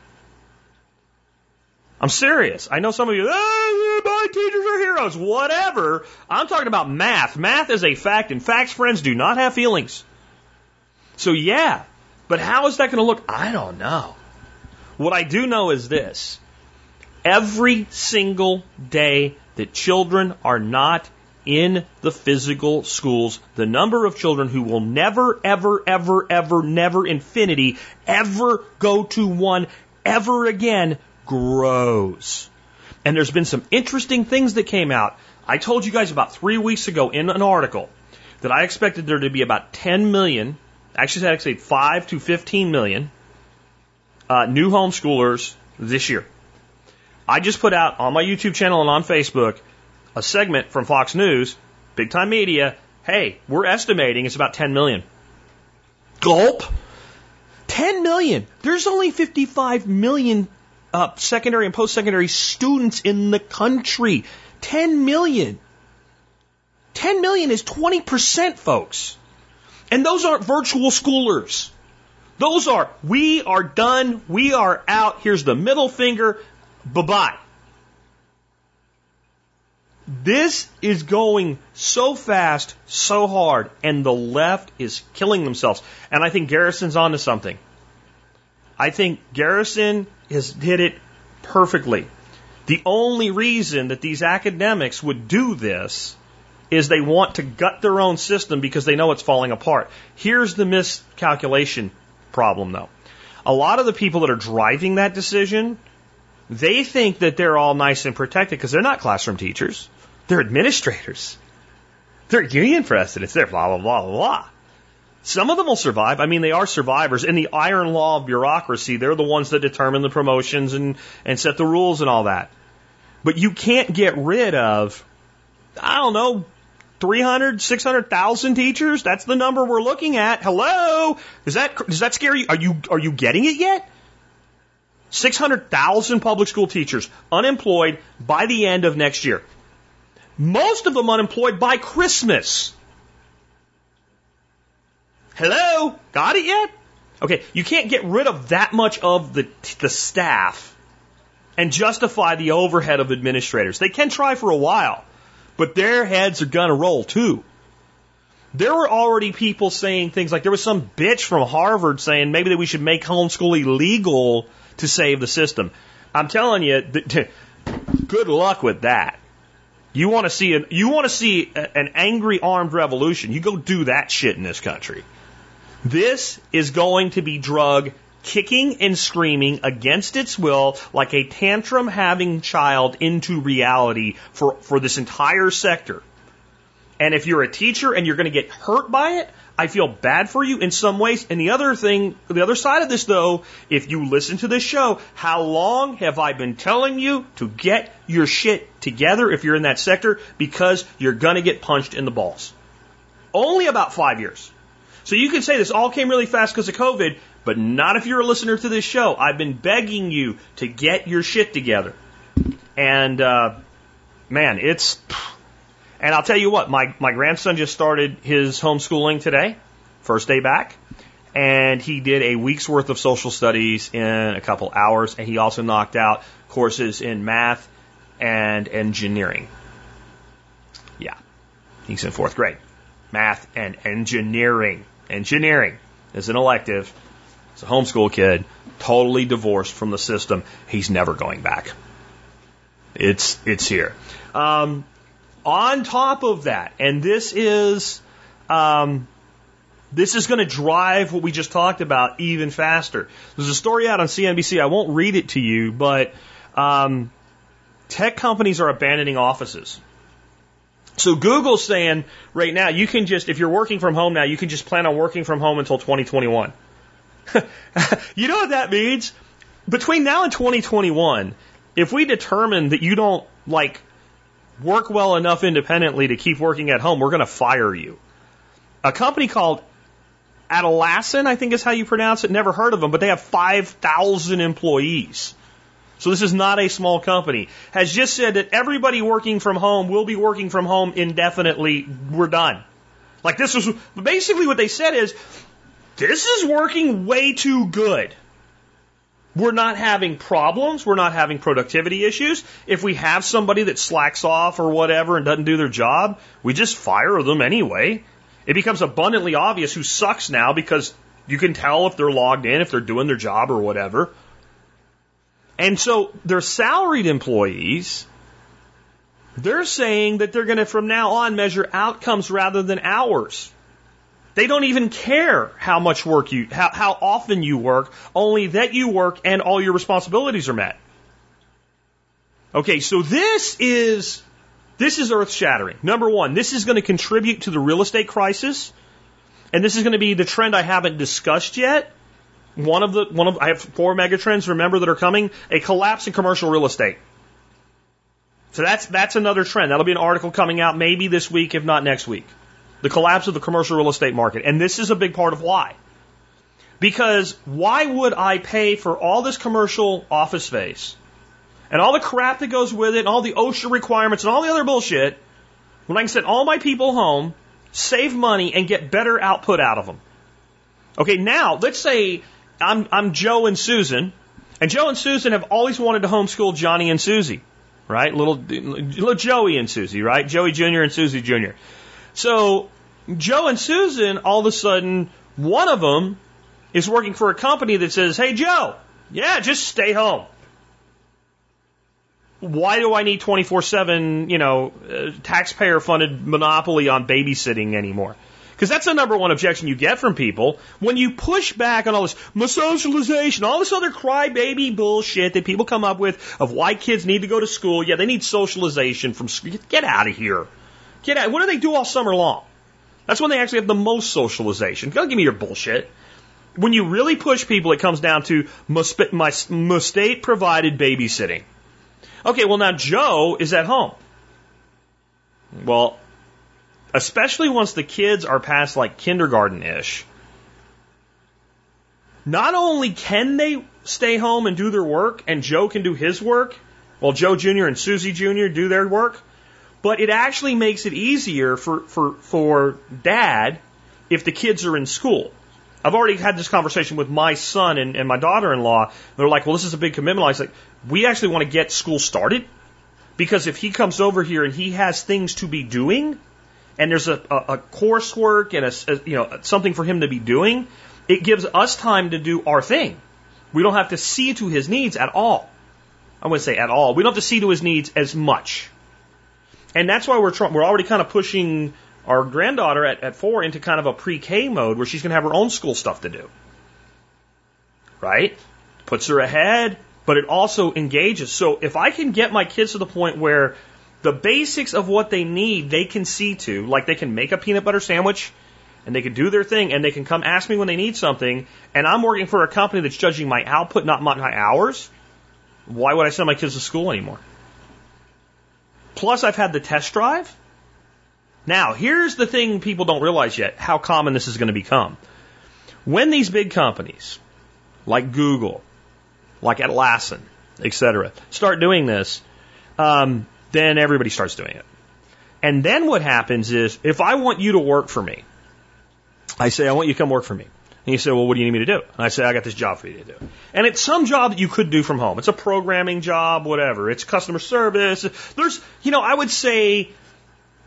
I'm serious. I know some of you, oh, my teachers are heroes. Whatever. I'm talking about math. Math is a fact, and facts, friends, do not have feelings. So yeah, but how is that going to look? I don't know. What I do know is this. Every single day that children are not in the physical schools, the number of children who will never, ever, ever, ever, never, infinity, ever go to one ever again grows. And there's been some interesting things that came out. I told you guys about three weeks ago in an article that I expected there to be about 10 million actually said actually 5 to 15 million uh, new homeschoolers this year. I just put out on my YouTube channel and on Facebook a segment from Fox News, big time media. Hey, we're estimating it's about 10 million. Gulp. 10 million. There's only 55 million uh, secondary and post secondary students in the country. 10 million. 10 million is 20%, folks. And those aren't virtual schoolers. Those are, we are done, we are out, here's the middle finger, bye bye. This is going so fast, so hard, and the left is killing themselves. And I think Garrison's onto something. I think Garrison has hit it perfectly. The only reason that these academics would do this is they want to gut their own system because they know it's falling apart. Here's the miscalculation problem though. A lot of the people that are driving that decision, they think that they're all nice and protected because they're not classroom teachers. They're administrators. They're union presidents. They're blah, blah, blah, blah, blah. Some of them will survive. I mean, they are survivors. In the iron law of bureaucracy, they're the ones that determine the promotions and, and set the rules and all that. But you can't get rid of, I don't know, 300, 600,000 teachers? That's the number we're looking at. Hello? Does that, does that scare you? Are you, are you getting it yet? 600,000 public school teachers unemployed by the end of next year. Most of them unemployed by Christmas. Hello? Got it yet? Okay, you can't get rid of that much of the, the staff and justify the overhead of administrators. They can try for a while but their heads are gonna roll too. There were already people saying things like there was some bitch from Harvard saying maybe that we should make homeschool illegal to save the system. I'm telling you, <laughs> good luck with that. You want to see an you want to see an angry armed revolution? You go do that shit in this country. This is going to be drug kicking and screaming against its will like a tantrum having child into reality for, for this entire sector. And if you're a teacher and you're going to get hurt by it, I feel bad for you in some ways. And the other thing, the other side of this though, if you listen to this show, how long have I been telling you to get your shit together if you're in that sector? Because you're to get punched in the balls. Only about five years. So you can say this all came really fast because of COVID, but not if you're a listener to this show. I've been begging you to get your shit together. And, uh, man, it's, and I'll tell you what, my, my grandson just started his homeschooling today, first day back, and he did a week's worth of social studies in a couple hours, and he also knocked out courses in math and engineering. Yeah, he's in fourth grade. Math and engineering. Engineering is an elective. It's a homeschool kid, totally divorced from the system. He's never going back. It's it's here. Um, on top of that, and this is um, this is going to drive what we just talked about even faster. There's a story out on CNBC. I won't read it to you, but um, tech companies are abandoning offices. So Google's saying right now you can just if you're working from home now you can just plan on working from home until 2021. <laughs> you know what that means? Between now and 2021, if we determine that you don't like work well enough independently to keep working at home, we're going to fire you. A company called Atlassian, I think is how you pronounce it. Never heard of them, but they have 5,000 employees. So this is not a small company. Has just said that everybody working from home will be working from home indefinitely. We're done. Like this is basically what they said is this is working way too good. We're not having problems. We're not having productivity issues. If we have somebody that slacks off or whatever and doesn't do their job, we just fire them anyway. It becomes abundantly obvious who sucks now because you can tell if they're logged in, if they're doing their job or whatever. And so they're salaried employees. They're saying that they're going to from now on measure outcomes rather than hours. They don't even care how much work you, how, how often you work, only that you work and all your responsibilities are met. Okay, so this is, this is earth shattering. Number one, this is going to contribute to the real estate crisis. And this is going to be the trend I haven't discussed yet. One of the, one of, I have four mega trends, remember, that are coming. A collapse in commercial real estate. So that's, that's another trend. That'll be an article coming out maybe this week, if not next week the collapse of the commercial real estate market. And this is a big part of why. Because why would I pay for all this commercial office space and all the crap that goes with it and all the OSHA requirements and all the other bullshit when I can send all my people home, save money, and get better output out of them? Okay, now let's say I'm, I'm Joe and Susan, and Joe and Susan have always wanted to homeschool Johnny and Susie, right? Little, little Joey and Susie, right? Joey Jr. and Susie Jr. So Joe and Susan, all of a sudden, one of them is working for a company that says, Hey, Joe, yeah, just stay home. Why do I need 24 7, you know, uh, taxpayer funded monopoly on babysitting anymore? Because that's the number one objection you get from people when you push back on all this socialization, all this other crybaby bullshit that people come up with of why kids need to go to school. Yeah, they need socialization from school. Get out of here. Get out. What do they do all summer long? That's when they actually have the most socialization. Don't give me your bullshit. When you really push people, it comes down to my state provided babysitting. Okay, well now Joe is at home. Well, especially once the kids are past like kindergarten ish, not only can they stay home and do their work, and Joe can do his work, while Joe Jr. and Susie Jr. do their work, but it actually makes it easier for, for, for dad if the kids are in school. I've already had this conversation with my son and, and my daughter in law. They're like, well, this is a big commitment. I was like, we actually want to get school started because if he comes over here and he has things to be doing and there's a, a, a coursework and a, a, you know, something for him to be doing, it gives us time to do our thing. We don't have to see to his needs at all. I wouldn't say at all. We don't have to see to his needs as much. And that's why we're trying, we're already kind of pushing our granddaughter at, at four into kind of a pre-K mode where she's going to have her own school stuff to do. Right? Puts her ahead, but it also engages. So if I can get my kids to the point where the basics of what they need they can see to, like they can make a peanut butter sandwich and they can do their thing and they can come ask me when they need something and I'm working for a company that's judging my output, not my hours, why would I send my kids to school anymore? Plus, I've had the test drive. Now, here's the thing people don't realize yet how common this is going to become. When these big companies, like Google, like Atlassian, etc., start doing this, um, then everybody starts doing it. And then what happens is, if I want you to work for me, I say, I want you to come work for me. And you say, well, what do you need me to do? And I say, I got this job for you to do. And it's some job that you could do from home. It's a programming job, whatever. It's customer service. There's, you know, I would say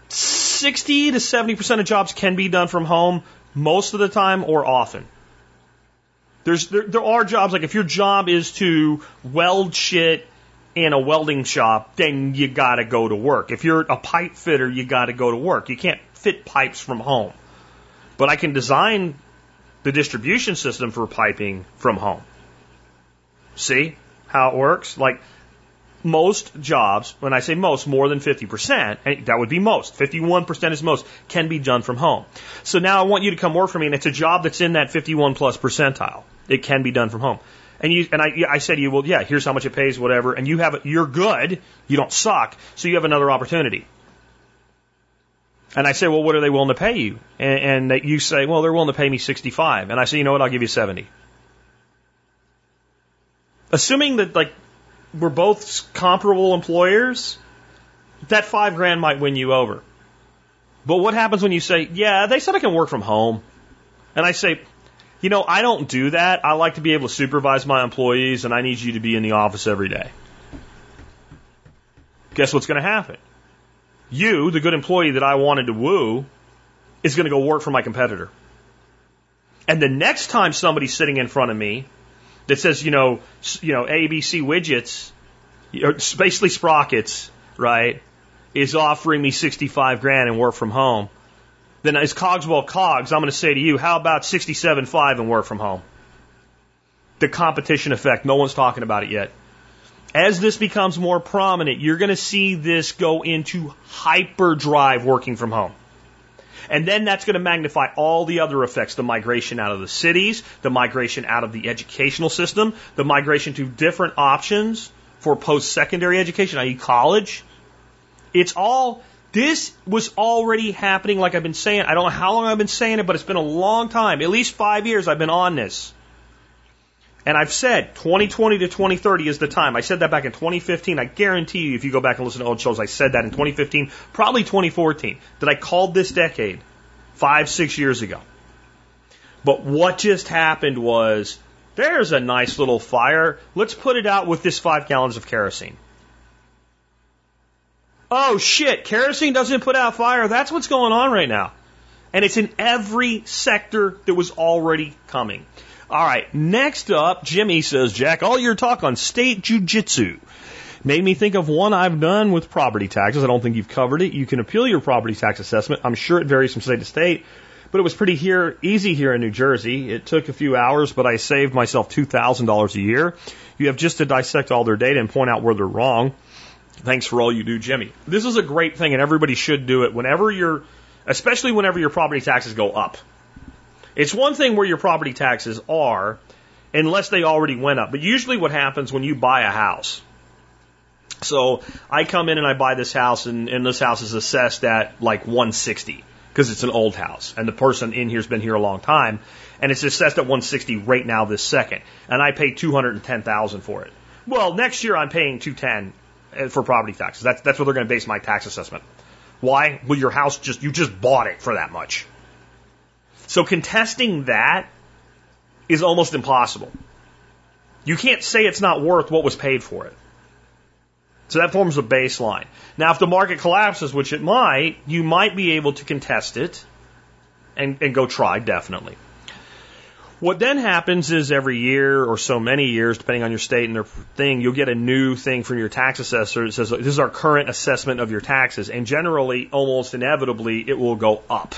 60 to 70% of jobs can be done from home most of the time or often. There's, there, there are jobs like if your job is to weld shit in a welding shop, then you gotta go to work. If you're a pipe fitter, you gotta go to work. You can't fit pipes from home. But I can design the distribution system for piping from home. See how it works? Like most jobs, when I say most, more than 50%, and that would be most, 51% is most, can be done from home. So now I want you to come work for me, and it's a job that's in that 51 plus percentile. It can be done from home. And you and I, I said to you, well, yeah, here's how much it pays, whatever. And you have, you're good, you don't suck, so you have another opportunity. And I say, well, what are they willing to pay you? And, and you say, well, they're willing to pay me 65. And I say, you know what? I'll give you 70. Assuming that like we're both comparable employers, that five grand might win you over. But what happens when you say, yeah, they said I can work from home? And I say, you know, I don't do that. I like to be able to supervise my employees and I need you to be in the office every day. Guess what's going to happen? You, the good employee that I wanted to woo, is going to go work for my competitor. And the next time somebody's sitting in front of me that says, you know, you know, ABC widgets, or basically sprockets, right, is offering me 65 grand and work from home, then as Cogswell Cogs, I'm going to say to you, how about 67.5 and work from home? The competition effect. No one's talking about it yet. As this becomes more prominent, you're going to see this go into hyperdrive working from home. And then that's going to magnify all the other effects the migration out of the cities, the migration out of the educational system, the migration to different options for post secondary education, i.e., college. It's all, this was already happening, like I've been saying. I don't know how long I've been saying it, but it's been a long time. At least five years I've been on this. And I've said 2020 to 2030 is the time. I said that back in 2015. I guarantee you, if you go back and listen to old shows, I said that in 2015, probably 2014, that I called this decade five, six years ago. But what just happened was there's a nice little fire. Let's put it out with this five gallons of kerosene. Oh shit, kerosene doesn't put out fire. That's what's going on right now. And it's in every sector that was already coming. All right, next up, Jimmy says, Jack, all your talk on state jujitsu made me think of one I've done with property taxes. I don't think you've covered it. You can appeal your property tax assessment. I'm sure it varies from state to state, but it was pretty here, easy here in New Jersey. It took a few hours, but I saved myself $2,000 a year. You have just to dissect all their data and point out where they're wrong. Thanks for all you do, Jimmy. This is a great thing, and everybody should do it whenever you're, especially whenever your property taxes go up. It's one thing where your property taxes are, unless they already went up. But usually what happens when you buy a house, so I come in and I buy this house, and, and this house is assessed at like 160 because it's an old house, and the person in here's been here a long time, and it's assessed at 160 right now this second, and I pay 210,000 for it. Well, next year I'm paying 210 uh, for property taxes. That's that's what they're going to base my tax assessment. Why? Well, your house just you just bought it for that much. So contesting that is almost impossible. You can't say it's not worth what was paid for it. So that forms a baseline. Now, if the market collapses, which it might, you might be able to contest it and, and go try, definitely. What then happens is every year or so many years, depending on your state and their thing, you'll get a new thing from your tax assessor that says, this is our current assessment of your taxes. And generally, almost inevitably, it will go up.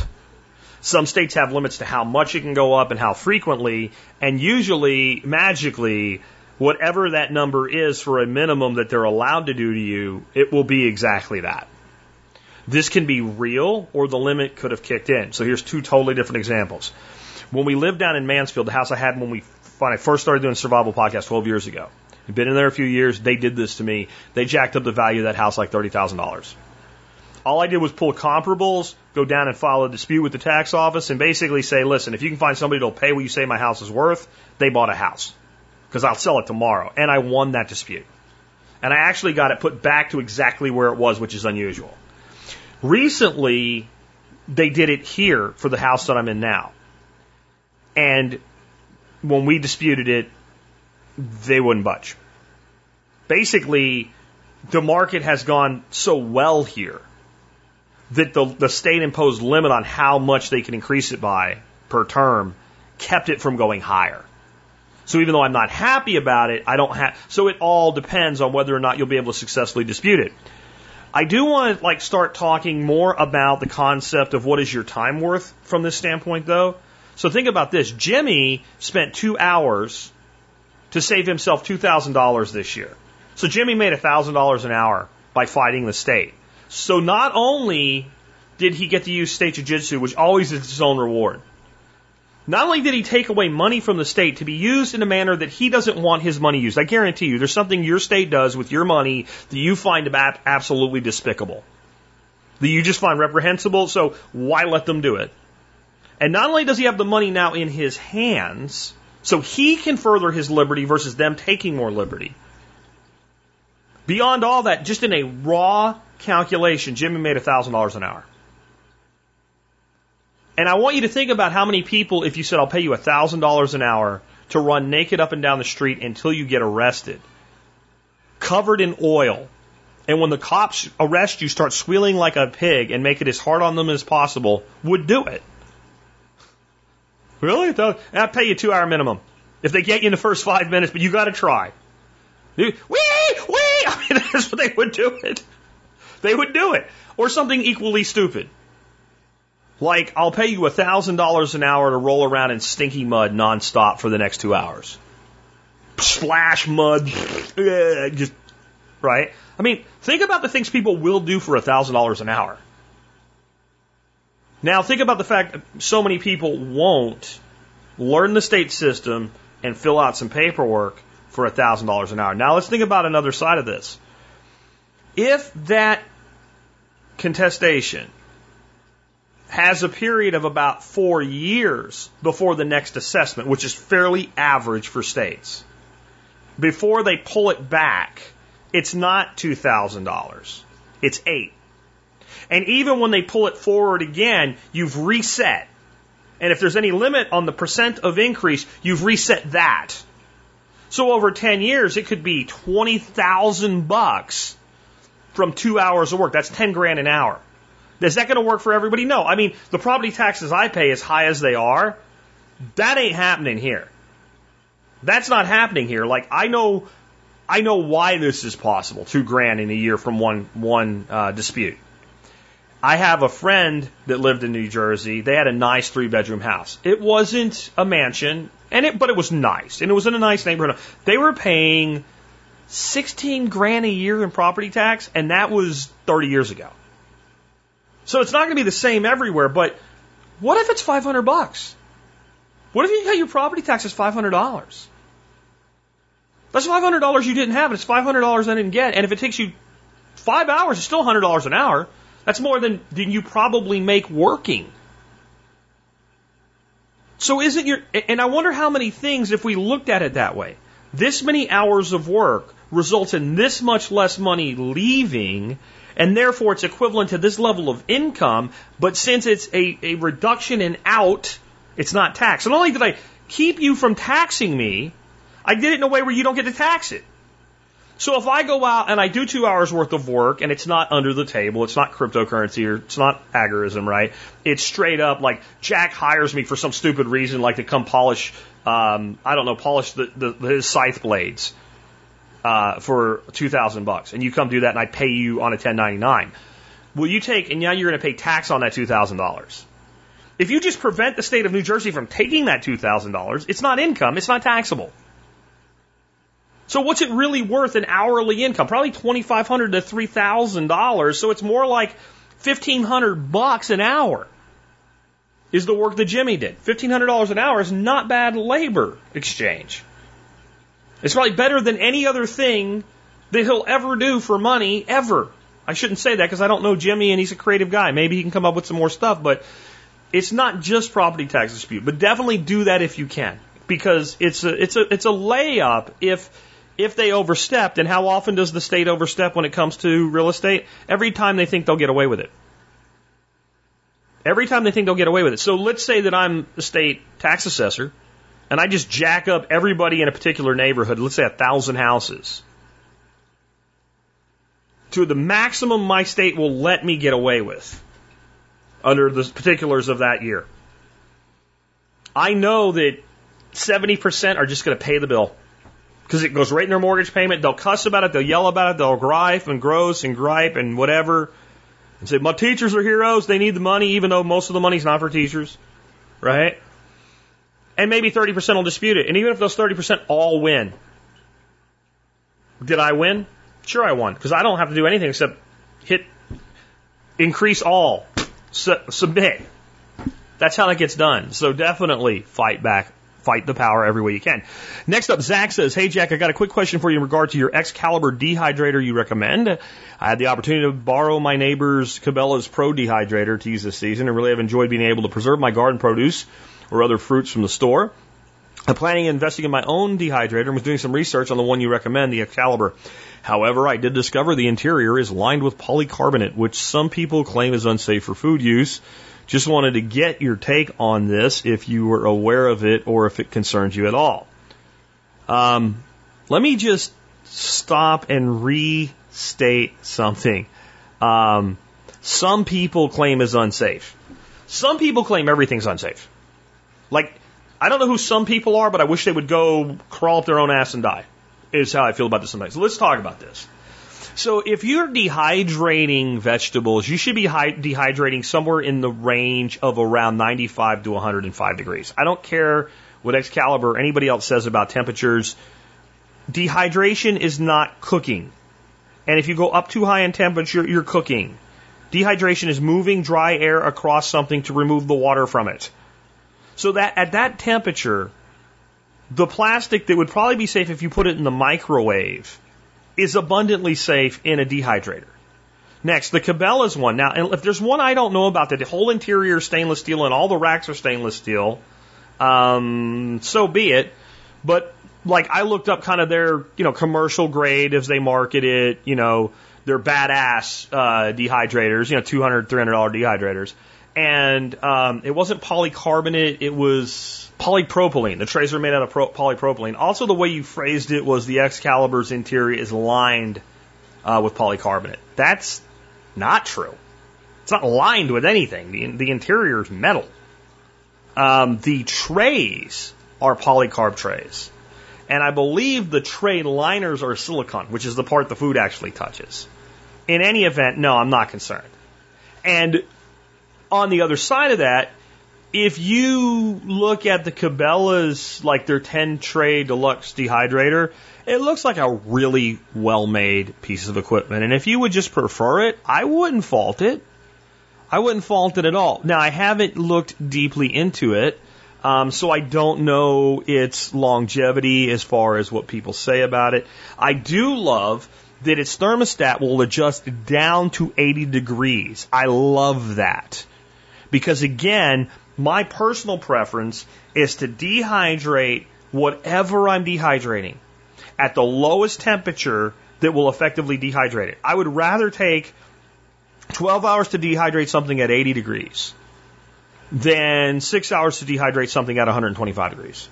Some states have limits to how much it can go up and how frequently, and usually, magically, whatever that number is for a minimum that they're allowed to do to you, it will be exactly that. This can be real, or the limit could have kicked in. So here's two totally different examples. When we lived down in Mansfield, the house I had when we when I first started doing survival podcast 12 years ago, I've been in there a few years. They did this to me. They jacked up the value of that house like thirty thousand dollars All I did was pull comparables, go down and file a dispute with the tax office, and basically say, listen, if you can find somebody that'll pay what you say my house is worth, they bought a house. Because I'll sell it tomorrow. And I won that dispute. And I actually got it put back to exactly where it was, which is unusual. Recently, they did it here for the house that I'm in now. And when we disputed it, they wouldn't budge. Basically, the market has gone so well here that the, the state imposed limit on how much they can increase it by per term kept it from going higher. So even though I'm not happy about it, I don't have, so it all depends on whether or not you'll be able to successfully dispute it. I do want to like start talking more about the concept of what is your time worth from this standpoint though. So think about this. Jimmy spent two hours to save himself $2,000 this year. So Jimmy made $1,000 an hour by fighting the state. So not only did he get to use state jujitsu, which always is its own reward, not only did he take away money from the state to be used in a manner that he doesn't want his money used, I guarantee you there's something your state does with your money that you find absolutely despicable. That you just find reprehensible, so why let them do it? And not only does he have the money now in his hands, so he can further his liberty versus them taking more liberty. Beyond all that, just in a raw calculation, Jimmy made $1,000 an hour. And I want you to think about how many people, if you said, I'll pay you $1,000 an hour to run naked up and down the street until you get arrested, covered in oil, and when the cops arrest you, start squealing like a pig and make it as hard on them as possible, would do it. Really? And I'll pay you two hour minimum. If they get you in the first five minutes, but you got to try. Wee, wee! <laughs> I mean, that's what they would do it. They would do it. Or something equally stupid. Like, I'll pay you $1,000 an hour to roll around in stinky mud nonstop for the next two hours. Splash mud. <laughs> Just, right? I mean, think about the things people will do for $1,000 an hour. Now, think about the fact that so many people won't learn the state system and fill out some paperwork for $1,000 an hour. Now, let's think about another side of this. If that contestation has a period of about four years before the next assessment, which is fairly average for states. Before they pull it back, it's not $2,000. It's eight. And even when they pull it forward again, you've reset. And if there's any limit on the percent of increase, you've reset that. So over 10 years, it could be 20,000 bucks from two hours of work. That's 10 grand an hour. Is that going to work for everybody? No. I mean, the property taxes I pay, as high as they are, that ain't happening here. That's not happening here. Like I know, I know why this is possible. Two grand in a year from one one uh, dispute. I have a friend that lived in New Jersey. They had a nice three bedroom house. It wasn't a mansion, and it but it was nice, and it was in a nice neighborhood. They were paying sixteen grand a year in property tax, and that was thirty years ago. So it's not going to be the same everywhere, but what if it's 500 bucks? What if you got your property taxes $500? That's $500 you didn't have, and it's $500 I didn't get. And if it takes you five hours, it's still $100 an hour. That's more than, than you probably make working. So isn't your, and I wonder how many things, if we looked at it that way, this many hours of work results in this much less money leaving and therefore it's equivalent to this level of income, but since it's a, a reduction in out, it's not taxed. And not only did I keep you from taxing me, I did it in a way where you don't get to tax it. So if I go out and I do two hours worth of work and it's not under the table, it's not cryptocurrency or it's not agorism, right? It's straight up like Jack hires me for some stupid reason, like to come polish, um, I don't know, polish the, the, his scythe blades uh, for two thousand bucks, and you come do that, and I pay you on a ten ninety nine. Will you take? And now you're going to pay tax on that two thousand dollars. If you just prevent the state of New Jersey from taking that two thousand dollars, it's not income, it's not taxable. So what's it really worth in hourly income? Probably twenty five hundred to three thousand dollars. So it's more like fifteen hundred bucks an hour. Is the work that Jimmy did. Fifteen hundred dollars an hour is not bad labor exchange. It's probably better than any other thing that he'll ever do for money, ever. I shouldn't say that because I don't know Jimmy and he's a creative guy. Maybe he can come up with some more stuff, but it's not just property tax dispute, but definitely do that if you can because it's a, it's a, it's a layup if, if they overstepped. And how often does the state overstep when it comes to real estate? Every time they think they'll get away with it. Every time they think they'll get away with it. So let's say that I'm the state tax assessor and I just jack up everybody in a particular neighborhood, let's say a thousand houses, to the maximum my state will let me get away with under the particulars of that year. I know that 70% are just going to pay the bill because it goes right in their mortgage payment. They'll cuss about it, they'll yell about it, they'll gripe and gross and gripe and whatever and say, My teachers are heroes, they need the money, even though most of the money's not for teachers, right? And maybe 30% will dispute it. And even if those 30% all win, did I win? Sure, I won because I don't have to do anything except hit increase all, su- submit. That's how that gets done. So definitely fight back. Fight the power every way you can. Next up, Zach says, Hey Jack, I got a quick question for you in regard to your Excalibur dehydrator you recommend. I had the opportunity to borrow my neighbor's Cabela's Pro dehydrator to use this season and really have enjoyed being able to preserve my garden produce or other fruits from the store. I'm planning on investing in my own dehydrator and was doing some research on the one you recommend, the Excalibur. However, I did discover the interior is lined with polycarbonate, which some people claim is unsafe for food use. Just wanted to get your take on this if you were aware of it or if it concerns you at all. Um, let me just stop and restate something. Um, some people claim is unsafe. Some people claim everything's unsafe. Like, I don't know who some people are, but I wish they would go crawl up their own ass and die, is how I feel about this sometimes. So let's talk about this. So if you're dehydrating vegetables, you should be dehydrating somewhere in the range of around 95 to 105 degrees. I don't care what Excalibur or anybody else says about temperatures. Dehydration is not cooking. And if you go up too high in temperature, you're cooking. Dehydration is moving dry air across something to remove the water from it. So that at that temperature, the plastic that would probably be safe if you put it in the microwave is abundantly safe in a dehydrator. Next, the Cabela's one. Now, if there's one I don't know about that the whole interior is stainless steel and all the racks are stainless steel, um, so be it. But like I looked up kind of their, you know, commercial grade as they market it, you know, their badass uh, dehydrators, you know, $200, $300 dehydrators and um, it wasn't polycarbonate, it was polypropylene. The trays are made out of pro- polypropylene. Also, the way you phrased it was the Excalibur's interior is lined uh, with polycarbonate. That's not true. It's not lined with anything. The, the interior is metal. Um, the trays are polycarb trays. And I believe the tray liners are silicone, which is the part the food actually touches. In any event, no, I'm not concerned. And on the other side of that, if you look at the Cabela's, like their 10 tray deluxe dehydrator, it looks like a really well made piece of equipment. And if you would just prefer it, I wouldn't fault it. I wouldn't fault it at all. Now, I haven't looked deeply into it, um, so I don't know its longevity as far as what people say about it. I do love that its thermostat will adjust down to 80 degrees. I love that. Because again, my personal preference is to dehydrate whatever I'm dehydrating at the lowest temperature that will effectively dehydrate it. I would rather take 12 hours to dehydrate something at 80 degrees than six hours to dehydrate something at 125 degrees.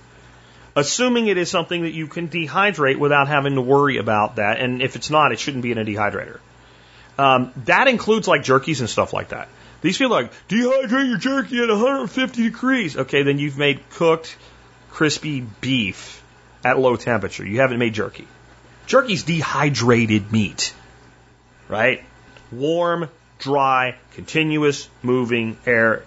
Assuming it is something that you can dehydrate without having to worry about that, and if it's not, it shouldn't be in a dehydrator. Um, that includes like jerkies and stuff like that. These people are like, dehydrate your jerky at 150 degrees. Okay, then you've made cooked, crispy beef at low temperature. You haven't made jerky. Jerky's dehydrated meat, right? Warm, dry, continuous moving air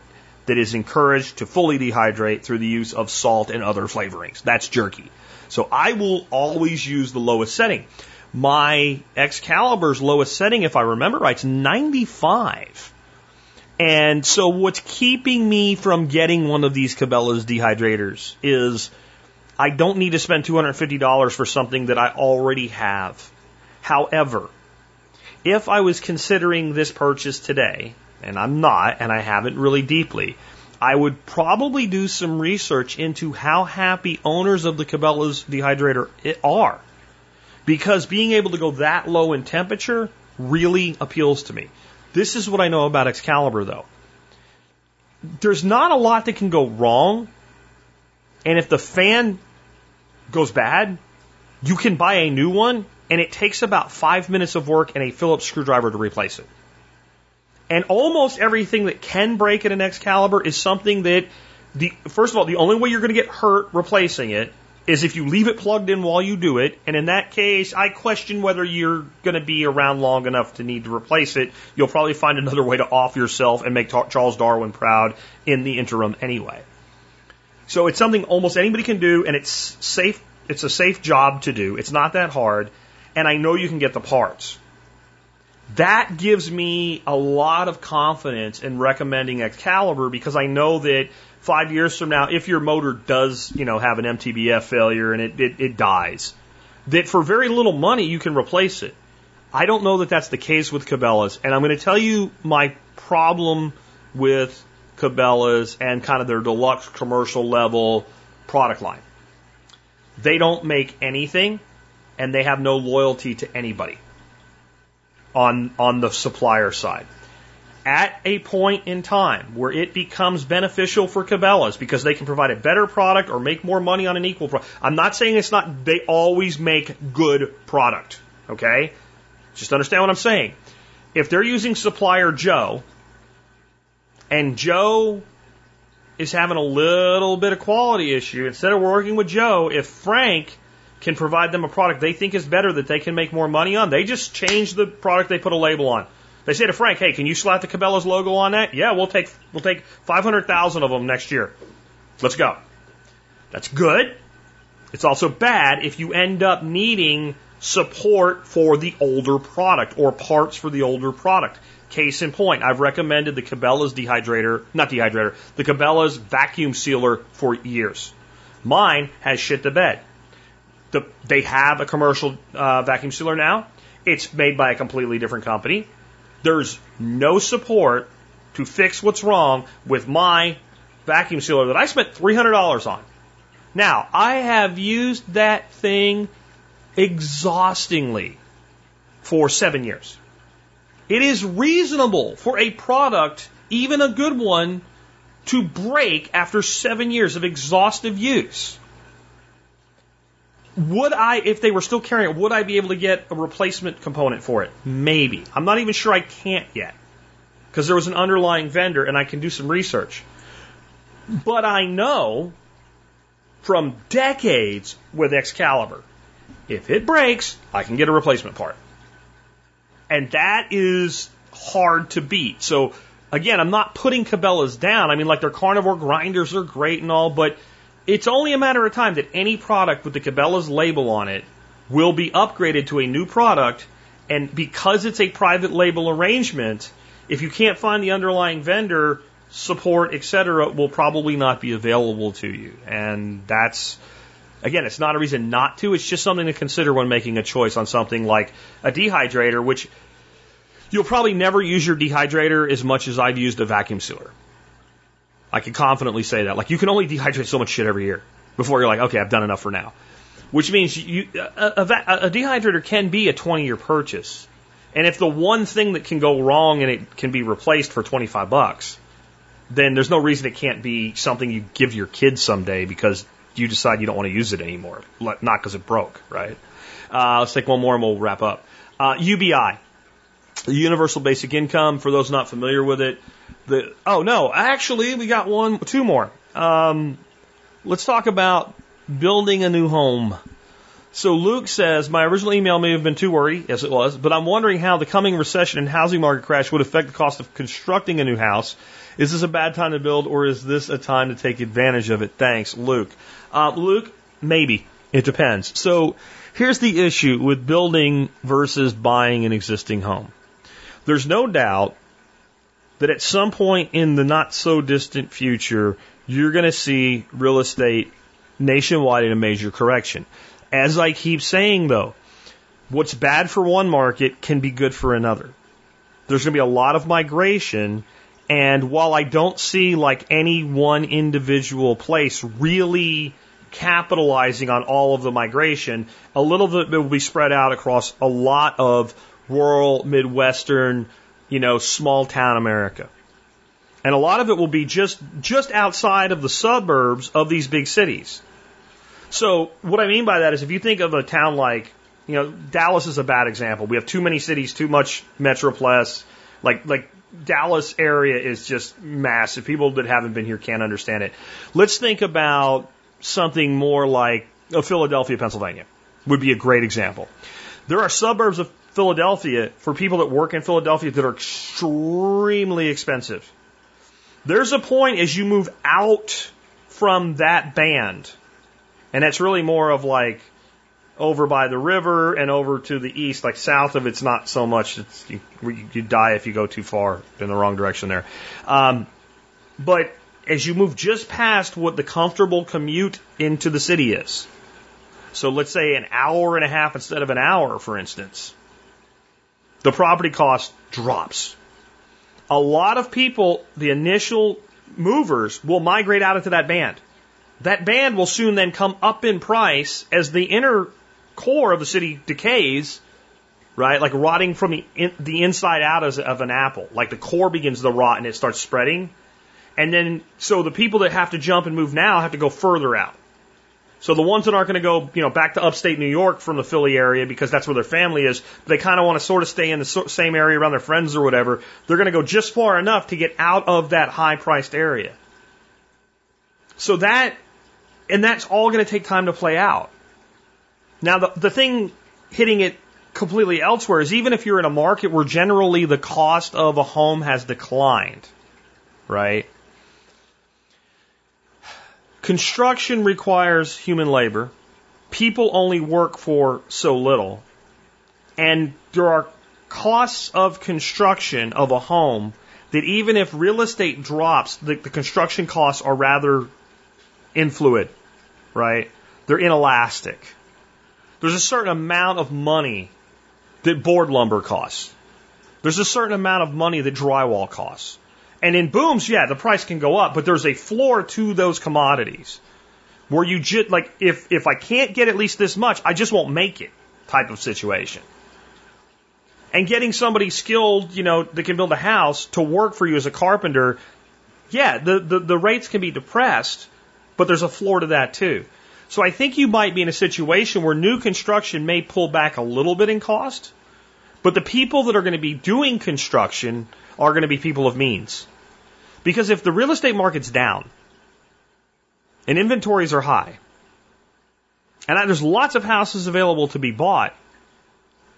that is encouraged to fully dehydrate through the use of salt and other flavorings. That's jerky. So I will always use the lowest setting. My Excalibur's lowest setting, if I remember right, is 95. And so what's keeping me from getting one of these Cabela's dehydrators is I don't need to spend $250 for something that I already have. However, if I was considering this purchase today, and I'm not, and I haven't really deeply, I would probably do some research into how happy owners of the Cabela's dehydrator are. Because being able to go that low in temperature really appeals to me. This is what I know about Excalibur though. There's not a lot that can go wrong. And if the fan goes bad, you can buy a new one and it takes about five minutes of work and a Phillips screwdriver to replace it. And almost everything that can break in an Excalibur is something that the first of all, the only way you're going to get hurt replacing it is if you leave it plugged in while you do it. And in that case, I question whether you're going to be around long enough to need to replace it. You'll probably find another way to off yourself and make Charles Darwin proud in the interim anyway. So it's something almost anybody can do, and it's safe. It's a safe job to do. It's not that hard, and I know you can get the parts. That gives me a lot of confidence in recommending Excalibur because I know that five years from now, if your motor does, you know, have an MTBF failure and it, it, it dies, that for very little money you can replace it. I don't know that that's the case with Cabela's, and I'm going to tell you my problem with Cabela's and kind of their deluxe commercial level product line. They don't make anything, and they have no loyalty to anybody on, on the supplier side. At a point in time where it becomes beneficial for Cabela's because they can provide a better product or make more money on an equal product. I'm not saying it's not, they always make good product. Okay? Just understand what I'm saying. If they're using supplier Joe, and Joe is having a little bit of quality issue, instead of working with Joe, if Frank can provide them a product they think is better that they can make more money on, they just change the product they put a label on. They say to Frank, "Hey, can you slap the Cabela's logo on that?" Yeah, we'll take we'll take 500,000 of them next year. Let's go. That's good. It's also bad if you end up needing support for the older product or parts for the older product. Case in point, I've recommended the Cabela's dehydrator, not dehydrator, the Cabela's vacuum sealer for years. Mine has shit the bed. The, they have a commercial uh, vacuum sealer now. It's made by a completely different company. There's no support to fix what's wrong with my vacuum sealer that I spent $300 on. Now, I have used that thing exhaustingly for seven years. It is reasonable for a product, even a good one, to break after seven years of exhaustive use. Would I, if they were still carrying it, would I be able to get a replacement component for it? Maybe. I'm not even sure I can't yet. Because there was an underlying vendor and I can do some research. But I know from decades with Excalibur, if it breaks, I can get a replacement part. And that is hard to beat. So again, I'm not putting Cabela's down. I mean, like their carnivore grinders are great and all, but it's only a matter of time that any product with the Cabela's label on it will be upgraded to a new product. And because it's a private label arrangement, if you can't find the underlying vendor, support, etc., will probably not be available to you. And that's, again, it's not a reason not to. It's just something to consider when making a choice on something like a dehydrator, which you'll probably never use your dehydrator as much as I've used a vacuum sealer. I can confidently say that. Like you can only dehydrate so much shit every year before you're like, okay, I've done enough for now. Which means you, a, a, a dehydrator can be a 20 year purchase. And if the one thing that can go wrong and it can be replaced for 25 bucks, then there's no reason it can't be something you give your kids someday because you decide you don't want to use it anymore. Not because it broke, right? Uh, let's take one more and we'll wrap up. Uh, UBI, Universal Basic Income, for those not familiar with it, the oh no, actually we got one, two more. Um, let's talk about building a new home. So Luke says, my original email may have been too wordy, yes it was, but I'm wondering how the coming recession and housing market crash would affect the cost of constructing a new house. Is this a bad time to build or is this a time to take advantage of it? Thanks, Luke. Uh, Luke, maybe. It depends. So here's the issue with building versus buying an existing home. There's no doubt that at some point in the not so distant future, you're going to see real estate nationwide in a major correction. As I keep saying though, what's bad for one market can be good for another. There's going to be a lot of migration. And while I don't see like any one individual place really capitalizing on all of the migration, a little bit will be spread out across a lot of rural, Midwestern, you know, small town America. And a lot of it will be just, just outside of the suburbs of these big cities. So what I mean by that is if you think of a town like, you know, Dallas is a bad example. We have too many cities, too much metroplex. Like, like Dallas area is just massive. People that haven't been here can't understand it. Let's think about something more like oh, Philadelphia, Pennsylvania would be a great example. There are suburbs of Philadelphia for people that work in Philadelphia that are extremely expensive. There's a point as you move out from that band, and that's really more of like over by the river and over to the east, like south of it's not so much. It's, you, you die if you go too far in the wrong direction there. Um, but as you move just past what the comfortable commute into the city is, so let's say an hour and a half instead of an hour, for instance, the property cost drops. A lot of people, the initial movers, will migrate out into that band. That band will soon then come up in price as the inner core of the city decays, right? Like rotting from the, in, the inside out of, of an apple. Like the core begins to rot and it starts spreading. And then, so the people that have to jump and move now have to go further out. So the ones that aren't going to go, you know, back to upstate New York from the Philly area because that's where their family is, they kind of want to sort of stay in the same area around their friends or whatever. They're going to go just far enough to get out of that high priced area. So that, and that's all going to take time to play out. Now, the, the thing hitting it completely elsewhere is even if you're in a market where generally the cost of a home has declined, right? Construction requires human labor. People only work for so little. And there are costs of construction of a home that even if real estate drops, the, the construction costs are rather influid, right? They're inelastic. There's a certain amount of money that board lumber costs. There's a certain amount of money that drywall costs. And in booms, yeah, the price can go up, but there's a floor to those commodities where you just like if if I can't get at least this much, I just won't make it type of situation. And getting somebody skilled, you know, that can build a house to work for you as a carpenter, yeah, the, the, the rates can be depressed, but there's a floor to that too. So I think you might be in a situation where new construction may pull back a little bit in cost, but the people that are going to be doing construction are going to be people of means. Because if the real estate market's down and inventories are high, and there's lots of houses available to be bought,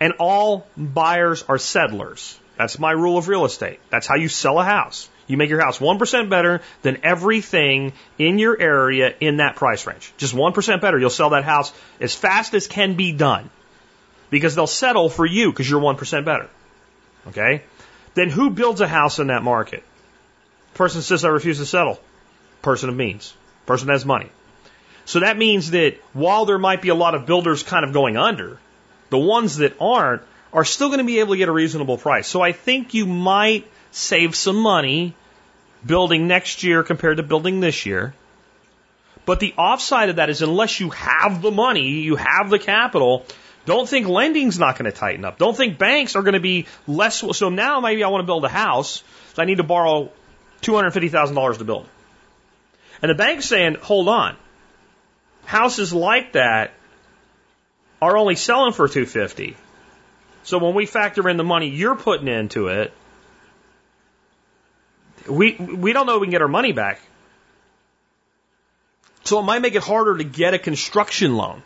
and all buyers are settlers. That's my rule of real estate. That's how you sell a house. You make your house 1% better than everything in your area in that price range. Just 1% better. You'll sell that house as fast as can be done because they'll settle for you because you're 1% better. Okay? Then who builds a house in that market? Person says I refuse to settle. Person of means. Person has money. So that means that while there might be a lot of builders kind of going under, the ones that aren't are still going to be able to get a reasonable price. So I think you might save some money building next year compared to building this year. But the offside of that is unless you have the money, you have the capital, don't think lending's not going to tighten up. Don't think banks are going to be less. So now maybe I want to build a house. So I need to borrow $250,000 to build. And the bank's saying, hold on. Houses like that are only selling for 250. So when we factor in the money you're putting into it, we we don't know we can get our money back. So it might make it harder to get a construction loan.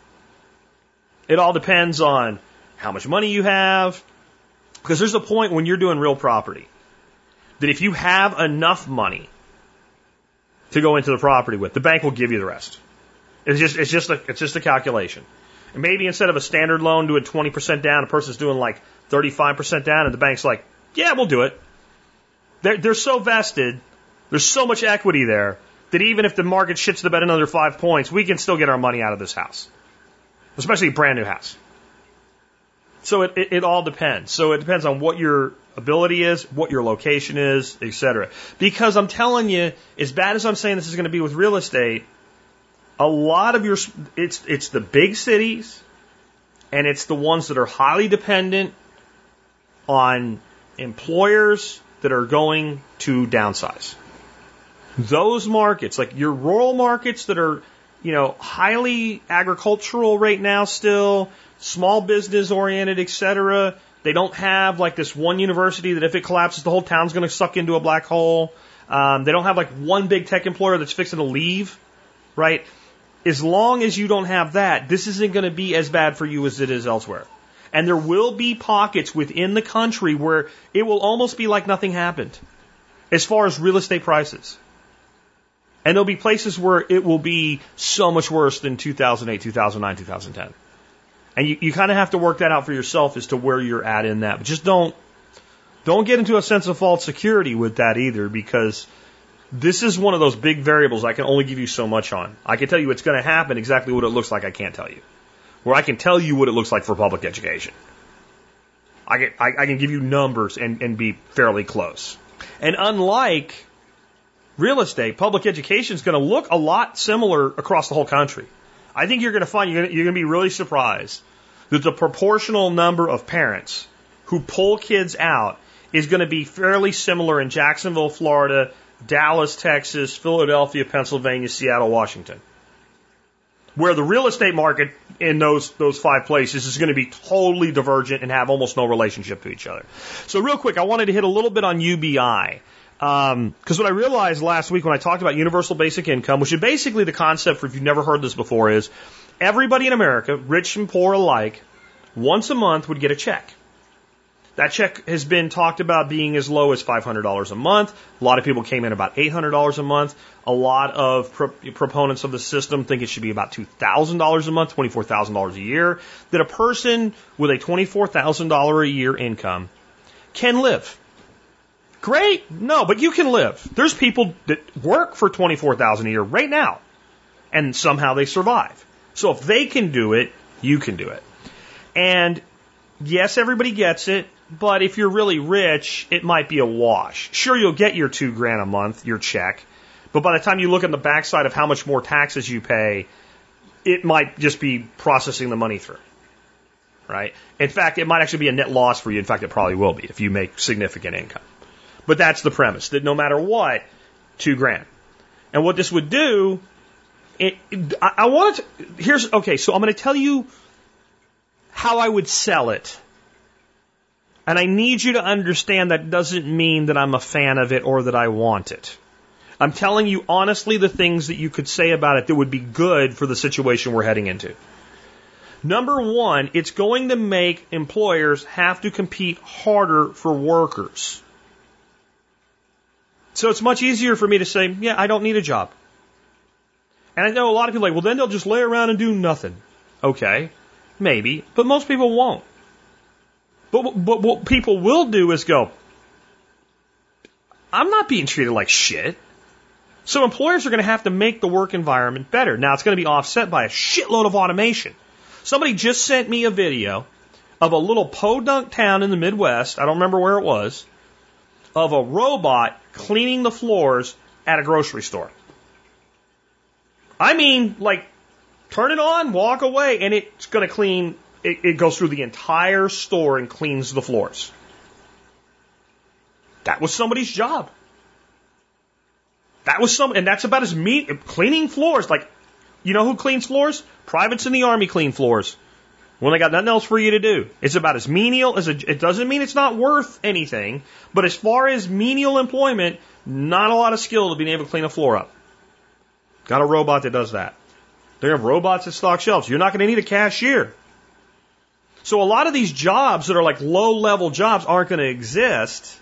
It all depends on how much money you have. Because there's a point when you're doing real property that if you have enough money to go into the property with, the bank will give you the rest. It's just it's just a it's just a calculation. And maybe instead of a standard loan doing 20% down, a person's doing like 35% down, and the bank's like, yeah, we'll do it. They're, they're so vested, there's so much equity there that even if the market shits the bed another five points, we can still get our money out of this house especially a brand new house. So it, it, it all depends. So it depends on what your ability is, what your location is, etc. Because I'm telling you, as bad as I'm saying this is going to be with real estate, a lot of your it's it's the big cities and it's the ones that are highly dependent on employers that are going to downsize. Those markets, like your rural markets that are, you know, highly agricultural right now still, small business oriented, etc. They don't have like this one university that if it collapses, the whole town's going to suck into a black hole. Um, they don't have like one big tech employer that's fixing to leave, right? As long as you don't have that, this isn't going to be as bad for you as it is elsewhere. And there will be pockets within the country where it will almost be like nothing happened as far as real estate prices. And there'll be places where it will be so much worse than 2008, 2009, 2010. And you, you kind of have to work that out for yourself as to where you're at in that. But just don't, don't get into a sense of false security with that either because this is one of those big variables I can only give you so much on. I can tell you it's going to happen exactly what it looks like. I can't tell you. Where I can tell you what it looks like for public education. I can, I, I can give you numbers and, and be fairly close. And unlike real estate, public education is going to look a lot similar across the whole country. I think you're going to find you're going to be really surprised that the proportional number of parents who pull kids out is going to be fairly similar in Jacksonville, Florida, Dallas, Texas, Philadelphia, Pennsylvania, Seattle, Washington. Where the real estate market in those those five places is going to be totally divergent and have almost no relationship to each other. So real quick, I wanted to hit a little bit on UBI. Because um, what I realized last week when I talked about universal basic income, which is basically the concept for if you've never heard this before, is everybody in America, rich and poor alike, once a month would get a check. That check has been talked about being as low as $500 a month. A lot of people came in about $800 a month. A lot of pro proponents of the system think it should be about $2,000 a month, $24,000 a year. That a person with a $24,000 a year income can live. Great. No, but you can live. There's people that work for 24,000 a year right now and somehow they survive. So if they can do it, you can do it. And yes, everybody gets it, but if you're really rich, it might be a wash. Sure, you'll get your two grand a month, your check, but by the time you look at the backside of how much more taxes you pay, it might just be processing the money through. Right? In fact, it might actually be a net loss for you. In fact, it probably will be if you make significant income. But that's the premise that no matter what, two grand. And what this would do, it, I, I want to, here's, okay, so I'm going to tell you how I would sell it. And I need you to understand that doesn't mean that I'm a fan of it or that I want it. I'm telling you honestly the things that you could say about it that would be good for the situation we're heading into. Number one, it's going to make employers have to compete harder for workers. So it's much easier for me to say, yeah, I don't need a job. And I know a lot of people are like, well, then they'll just lay around and do nothing. Okay, maybe, but most people won't. But, but what people will do is go, I'm not being treated like shit. So employers are going to have to make the work environment better. Now it's going to be offset by a shitload of automation. Somebody just sent me a video of a little podunk town in the Midwest. I don't remember where it was of a robot cleaning the floors at a grocery store. I mean, like, turn it on, walk away, and it's going to clean. It, it goes through the entire store and cleans the floors. That was somebody's job. That was some, and that's about as meat cleaning floors. Like, you know who cleans floors? Privates in the army clean floors when they got nothing else for you to do. It's about as menial as a, it doesn't mean it's not worth anything, but as far as menial employment, not a lot of skill to being able to clean a floor up. Got a robot that does that. They have robots that stock shelves. You're not going to need a cashier. So a lot of these jobs that are like low level jobs aren't going to exist.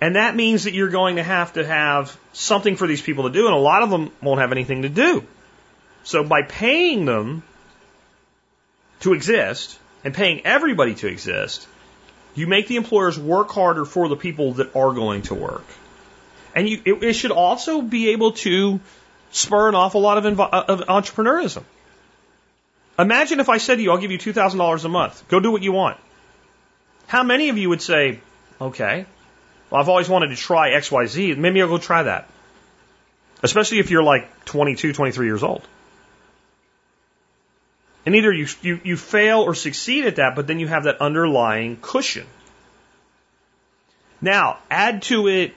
And that means that you're going to have to have something for these people to do, and a lot of them won't have anything to do. So by paying them to exist and paying everybody to exist, you make the employers work harder for the people that are going to work. And you, it, it should also be able to spur an awful lot of, of entrepreneurism. Imagine if I said to you, I'll give you $2,000 a month. Go do what you want. How many of you would say, okay, well, I've always wanted to try XYZ. Maybe I'll go try that. Especially if you're like 22, 23 years old. And either you, you, you fail or succeed at that, but then you have that underlying cushion. Now, add to it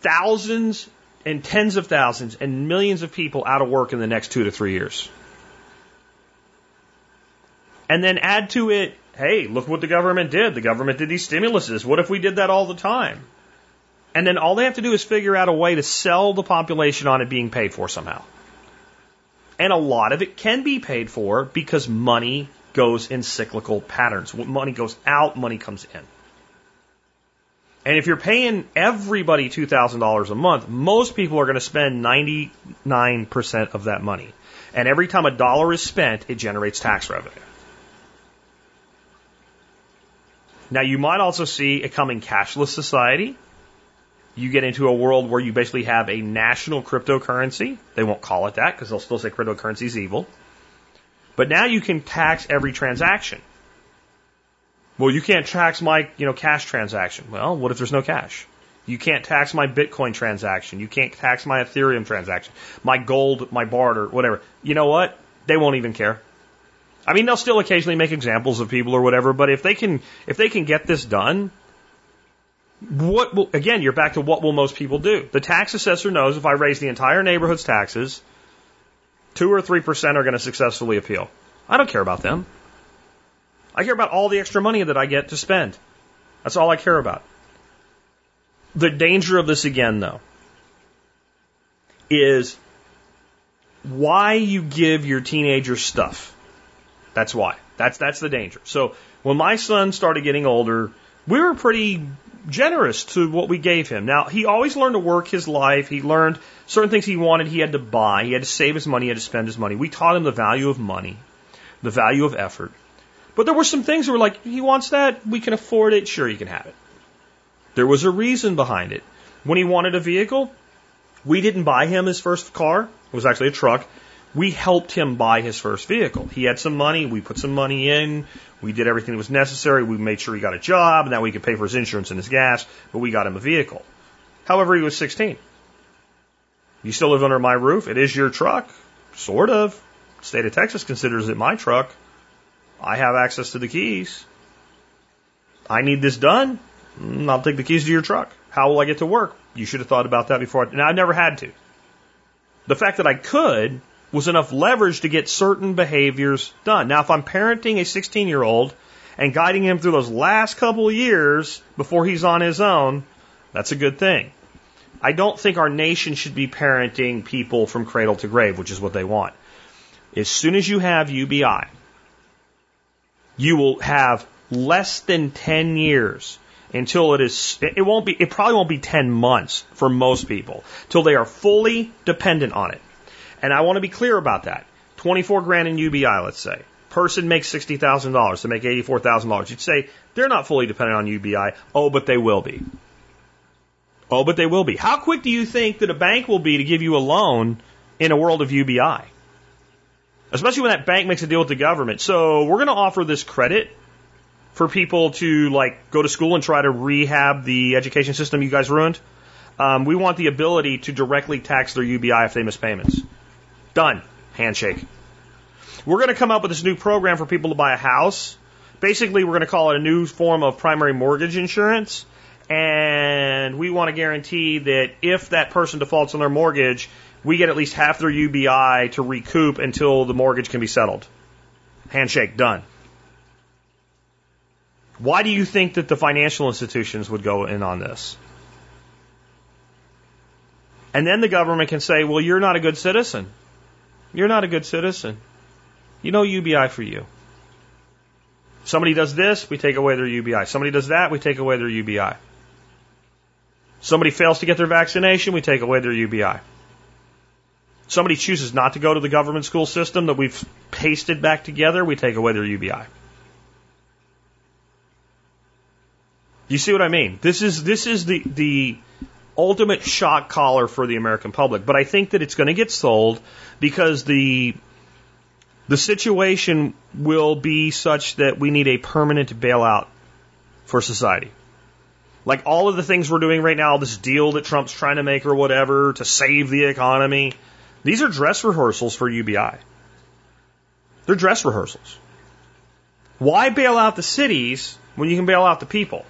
thousands and tens of thousands and millions of people out of work in the next two to three years. And then add to it, hey, look what the government did. The government did these stimuluses. What if we did that all the time? And then all they have to do is figure out a way to sell the population on it being paid for somehow. And a lot of it can be paid for because money goes in cyclical patterns. Money goes out, money comes in. And if you're paying everybody $2,000 a month, most people are going to spend 99% of that money. And every time a dollar is spent, it generates tax revenue. Now, you might also see a coming cashless society. You get into a world where you basically have a national cryptocurrency. They won't call it that because they'll still say cryptocurrency is evil. But now you can tax every transaction. Well, you can't tax my, you know, cash transaction. Well, what if there's no cash? You can't tax my Bitcoin transaction. You can't tax my Ethereum transaction, my gold, my barter, whatever. You know what? They won't even care. I mean, they'll still occasionally make examples of people or whatever, but if they can, if they can get this done, what will, again, you're back to what will most people do? The tax assessor knows if I raise the entire neighborhood's taxes, two or three percent are going to successfully appeal. I don't care about them. I care about all the extra money that I get to spend. That's all I care about. The danger of this again, though, is why you give your teenagers stuff. That's why. That's that's the danger. So when my son started getting older, we were pretty generous to what we gave him. Now he always learned to work his life. He learned certain things he wanted. He had to buy. He had to save his money. He had to spend his money. We taught him the value of money, the value of effort. But there were some things that were like, he wants that, we can afford it, sure, you can have it. There was a reason behind it. When he wanted a vehicle, we didn't buy him his first car. It was actually a truck. We helped him buy his first vehicle. He had some money. We put some money in. We did everything that was necessary. We made sure he got a job and that we could pay for his insurance and his gas, but we got him a vehicle. However, he was 16. You still live under my roof. It is your truck. Sort of. State of Texas considers it my truck. I have access to the keys. I need this done. Mm, I'll take the keys to your truck. How will I get to work? You should have thought about that before. Now, I've never had to. The fact that I could was enough leverage to get certain behaviors done. Now, if I'm parenting a 16 year old and guiding him through those last couple of years before he's on his own, that's a good thing. I don't think our nation should be parenting people from cradle to grave, which is what they want. As soon as you have UBI, you will have less than 10 years until it is, it won't be, it probably won't be 10 months for most people till they are fully dependent on it. And I want to be clear about that. 24 grand in UBI, let's say. Person makes $60,000 to make $84,000. You'd say they're not fully dependent on UBI. Oh, but they will be. Oh, but they will be. How quick do you think that a bank will be to give you a loan in a world of UBI? especially when that bank makes a deal with the government. So we're going to offer this credit for people to like go to school and try to rehab the education system you guys ruined. Um, we want the ability to directly tax their UBI if they miss payments. Done. Handshake. We're going to come up with this new program for people to buy a house. Basically, we're going to call it a new form of primary mortgage insurance. And we want to guarantee that if that person defaults on their mortgage, we get at least half their UBI to recoup until the mortgage can be settled. Handshake, done. Why do you think that the financial institutions would go in on this? And then the government can say, well, you're not a good citizen. You're not a good citizen. You know UBI for you. Somebody does this, we take away their UBI. Somebody does that, we take away their UBI. Somebody fails to get their vaccination, we take away their UBI somebody chooses not to go to the government school system that we've pasted back together, we take away their UBI. You see what I mean? This is this is the the ultimate shock collar for the American public. But I think that it's going to get sold because the the situation will be such that we need a permanent bailout for society. Like all of the things we're doing right now, this deal that Trump's trying to make or whatever to save the economy, these are dress rehearsals for UBI. They're dress rehearsals. Why bail out the cities when you can bail out the people?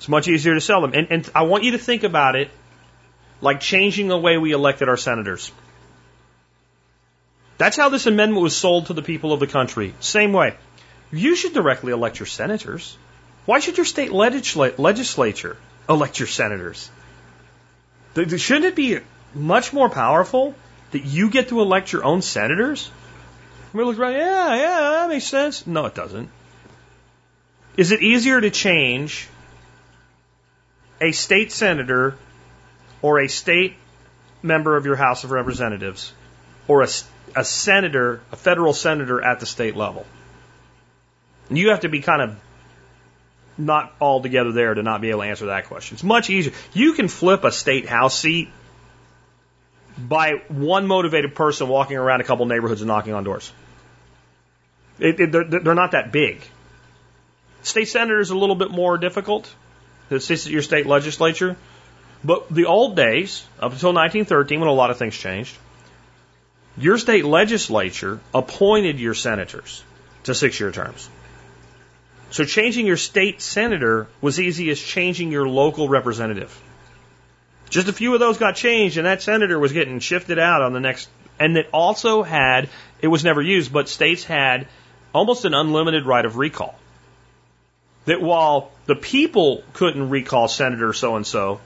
It's much easier to sell them. And, and I want you to think about it like changing the way we elected our senators. That's how this amendment was sold to the people of the country. Same way. You should directly elect your senators. Why should your state legisla- legislature elect your senators? Shouldn't it be much more powerful that you get to elect your own senators? We look around, yeah, yeah, that makes sense. No, it doesn't. Is it easier to change a state senator or a state member of your House of Representatives or a, a senator, a federal senator at the state level? You have to be kind of not all together there to not be able to answer that question. It's much easier. You can flip a state house seat by one motivated person walking around a couple neighborhoods and knocking on doors. It, it, they're, they're, not that big. State senators is a little bit more difficult. This is your state legislature. But the old days, up until 1913, when a lot of things changed, your state legislature appointed your senators to six year terms. So changing your state senator was easy as changing your local representative. Just a few of those got changed, and that senator was getting shifted out on the next. And it also had, it was never used, but states had almost an unlimited right of recall. That while the people couldn't recall Senator so and so,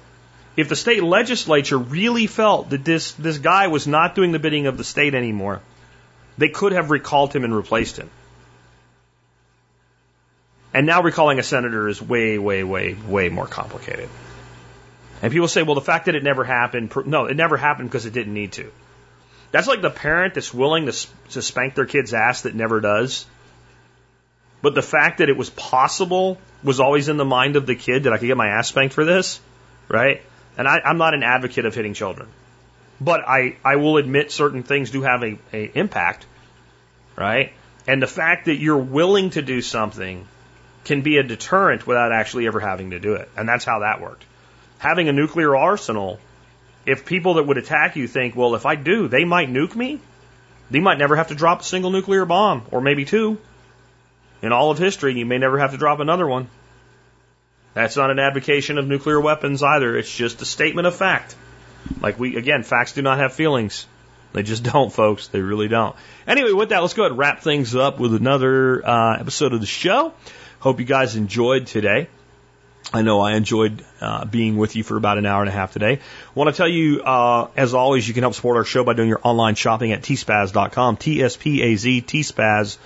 if the state legislature really felt that this, this guy was not doing the bidding of the state anymore, they could have recalled him and replaced him. And now recalling a senator is way, way, way, way more complicated. And people say, well, the fact that it never happened, no, it never happened because it didn't need to. That's like the parent that's willing to, to spank their kid's ass that never does. But the fact that it was possible was always in the mind of the kid that I could get my ass spanked for this, right? And I, I'm not an advocate of hitting children. But I, I will admit certain things do have a, a impact, right? And the fact that you're willing to do something can be a deterrent without actually ever having to do it. And that's how that worked. Having a nuclear arsenal, if people that would attack you think, well, if I do, they might nuke me, they might never have to drop a single nuclear bomb, or maybe two. In all of history, you may never have to drop another one. That's not an advocation of nuclear weapons either. It's just a statement of fact. Like we, again, facts do not have feelings. They just <laughs> don't, folks. They really don't. Anyway, with that, let's go ahead and wrap things up with another uh, episode of the show. Hope you guys enjoyed today. I know I enjoyed uh, being with you for about an hour and a half today. Want to tell you, uh, as always, you can help support our show by doing your online shopping at tspaz.com, T-S-P-A-Z, tspaz.com.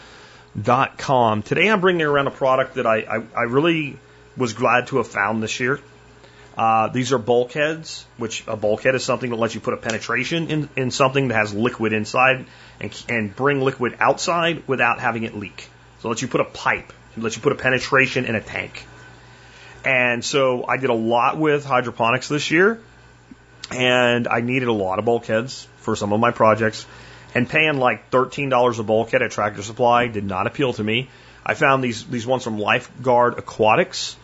Today I'm bringing around a product that I, I, I really was glad to have found this year. Uh, these are bulkheads, which a bulkhead is something that lets you put a penetration in, in something that has liquid inside and, and bring liquid outside without having it leak. So it lets you put a pipe it lets you put a penetration in a tank. And so I did a lot with hydroponics this year, and I needed a lot of bulkheads for some of my projects. And paying like $13 a bulkhead at Tractor Supply did not appeal to me. I found these these ones from Lifeguard Aquatics,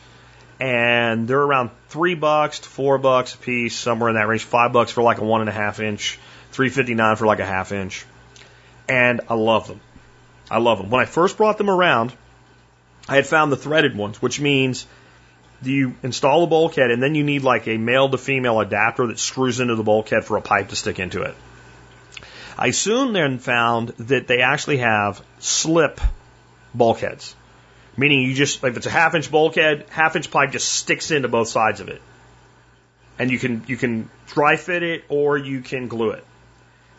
and they're around three bucks to four bucks a piece, somewhere in that range. Five bucks for like a one and a half inch, three fifty nine for like a half inch, and I love them. I love them. When I first brought them around, I had found the threaded ones, which means you install a bulkhead and then you need like a male to female adapter that screws into the bulkhead for a pipe to stick into it. I soon then found that they actually have slip bulkheads, meaning you just, if it's a half inch bulkhead, half inch pipe just sticks into both sides of it. And you can, you can dry fit it or you can glue it.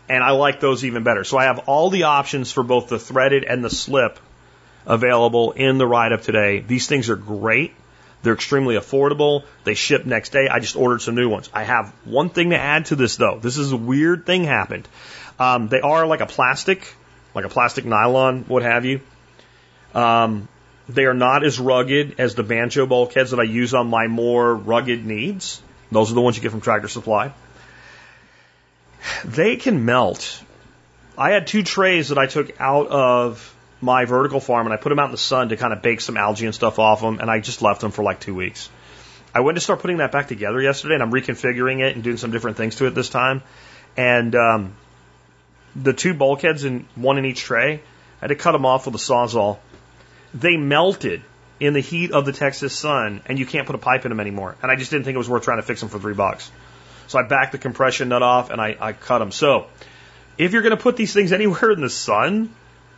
And I like those even better. So I have all the options for both the threaded and the slip available in the write up today. These things are great. They're extremely affordable. They ship next day. I just ordered some new ones. I have one thing to add to this though. This is a weird thing happened. Um, they are like a plastic, like a plastic nylon, what have you. Um, they are not as rugged as the banjo bulkheads that I use on my more rugged needs. Those are the ones you get from Tractor Supply. They can melt I had two trays that I took out of my vertical farm and I put them out in the sun to kind of bake some algae and stuff off them, and I just left them for like two weeks. I went to start putting that back together yesterday, and I'm reconfiguring it and doing some different things to it this time. And um, the two bulkheads in one in each tray, I had to cut them off with a sawzall. They melted in the heat of the Texas sun, and you can't put a pipe in them anymore. And I just didn't think it was worth trying to fix them for three bucks. So I backed the compression nut off and I, I cut them. So if you're going to put these things <laughs> anywhere in the sun,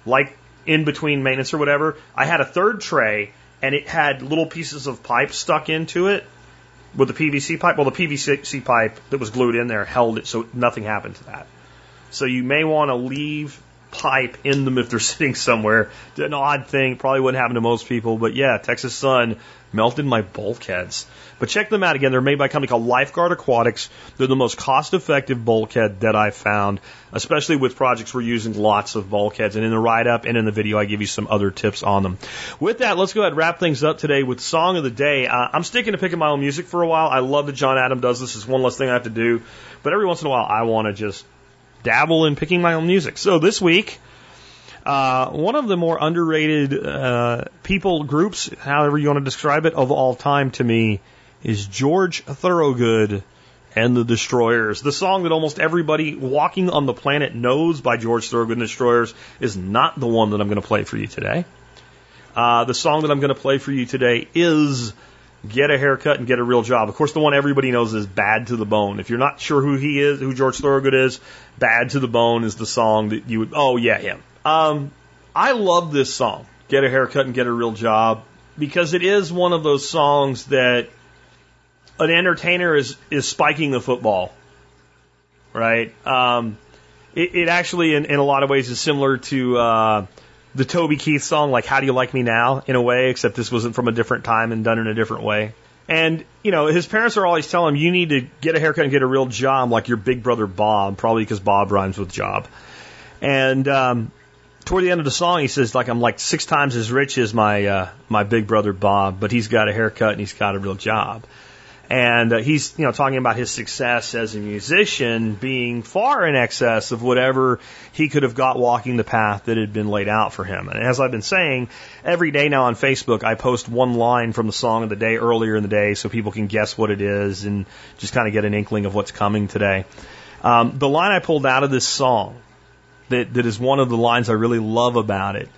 like in between maintenance or whatever, I had a third tray and it had little pieces of pipe stuck into it with the PVC pipe. Well, the PVC pipe that was glued in there held it so nothing happened to that. So you may want to leave pipe in them if they're <laughs> sitting somewhere. An odd thing, probably wouldn't happen to most people, but yeah, Texas sun melted my bulkheads. But check them out again. They're made by a company called Lifeguard Aquatics. They're the most cost effective bulkhead that I've found, especially with projects we're using lots of bulkheads. And in the write up and in the video, I give you some other tips on them. With that, let's go ahead and wrap things up today with Song of the Day. Uh, I'm sticking to picking my own music for a while. I love that John Adam does this. It's one less thing I have to do. But every once in a while, I want to just dabble in picking my own music. So this week, uh, one of the more underrated uh, people groups, however you want to describe it, of all time to me is George Thorogood and the Destroyers. The song that almost everybody walking on the planet knows by George Thorogood and the Destroyers is not the one that I'm going to play for you today. Uh, the song that I'm going to play for you today is Get a Haircut and Get a Real Job. Of course, the one everybody knows is Bad to the Bone. If you're not sure who he is, who George Thorogood is, Bad to the Bone is the song that you would, oh yeah, him. Um, I love this song, Get a Haircut and Get a Real Job, because it is one of those songs that an entertainer is, is spiking the football, right? Um, it, it actually, in, in a lot of ways, is similar to uh, the Toby Keith song, like How Do You Like Me Now, in a way, except this wasn't from a different time and done in a different way. And, you know, his parents are always telling him, you need to get a haircut and get a real job like your big brother Bob, probably because Bob rhymes with job. And um, toward the end of the song, he says, like, I'm like six times as rich as my uh, my big brother Bob, but he's got a haircut and he's got a real job. And uh, he's, you know, talking about his success as a musician being far in excess of whatever he could have got walking the path that had been laid out for him. And as I've been saying, every day now on Facebook, I post one line from the song of the day earlier in the day so people can guess what it is and just kind of get an inkling of what's coming today. Um, the line I pulled out of this song that, that is one of the lines I really love about it.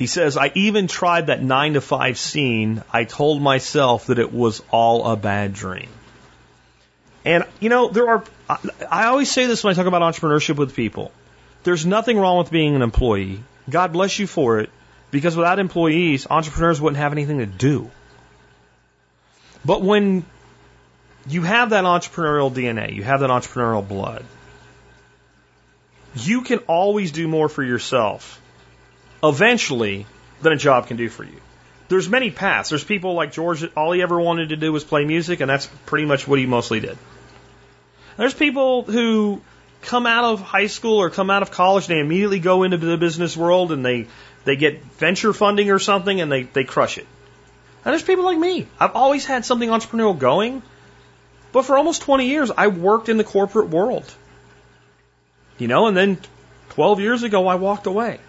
He says, I even tried that nine to five scene. I told myself that it was all a bad dream. And, you know, there are, I, always say this when I talk about entrepreneurship with people. There's nothing wrong with being an employee. God bless you for it. Because without employees, entrepreneurs wouldn't have anything to do. But when you have that entrepreneurial DNA, you have that entrepreneurial blood, you can always do more for yourself eventually than a job can do for you. There's many paths. There's people like George all he ever wanted to do was play music, and that's pretty much what he mostly did. There's people who come out of high school or come out of college and they immediately go into the business world and they, they get venture funding or something and they, they crush it. And there's people like me. I've always had something entrepreneurial going, but for almost 20 years, I worked in the corporate world. You know, and then 12 years ago, I walked away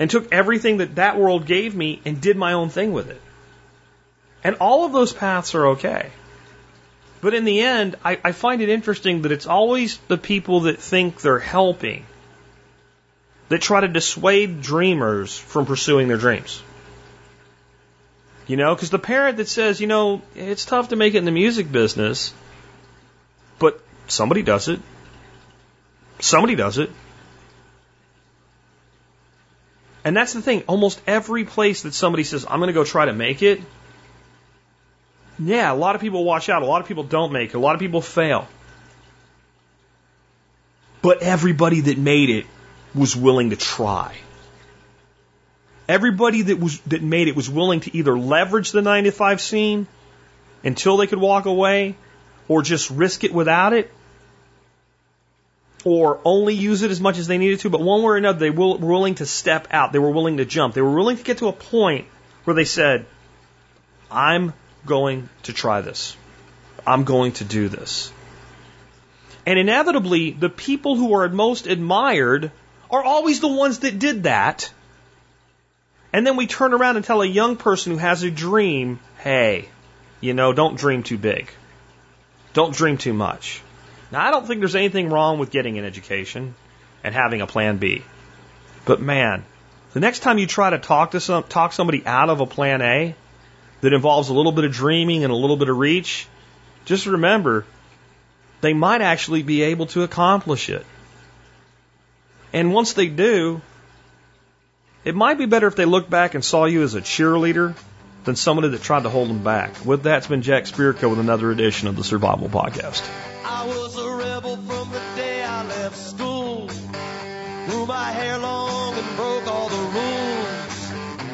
and took everything that that world gave me and did my own thing with it. And all of those paths are okay. But in the end, I, I find it interesting that it's always the people that think they're helping that try to dissuade dreamers from pursuing their dreams. You know, because the parent that says, you know, it's tough to make it in the music business, but somebody does it. Somebody does it. And that's the thing. Almost every place that somebody says, I'm going to go try to make it, yeah, a lot of people watch out. A lot of people don't make it. A lot of people fail. But everybody that made it was willing to try. Everybody that was that made it was willing to either leverage the 9 to 5 scene until they could walk away or just risk it without it or only use it as much as they needed to, but one way or another, they were willing to step out. They were willing to jump. They were willing to get to a point where they said, I'm going to try this. I'm going to do this. And inevitably, the people who are most admired are always the ones that did that. And then we turn around and tell a young person who has a dream, hey, you know, don't dream too big. Don't dream too much. Now, I don't think there's anything wrong with getting an education and having a plan B. But man, the next time you try to talk to some, talk somebody out of a plan A that involves a little bit of dreaming and a little bit of reach, just remember they might actually be able to accomplish it. And once they do, it might be better if they look back and saw you as a cheerleader than somebody that tried to hold them back. With that, it's been Jack Spirko with another edition of the Survival Podcast. I was a rebel from the day I left school. Grew my hair long and broke all the rules.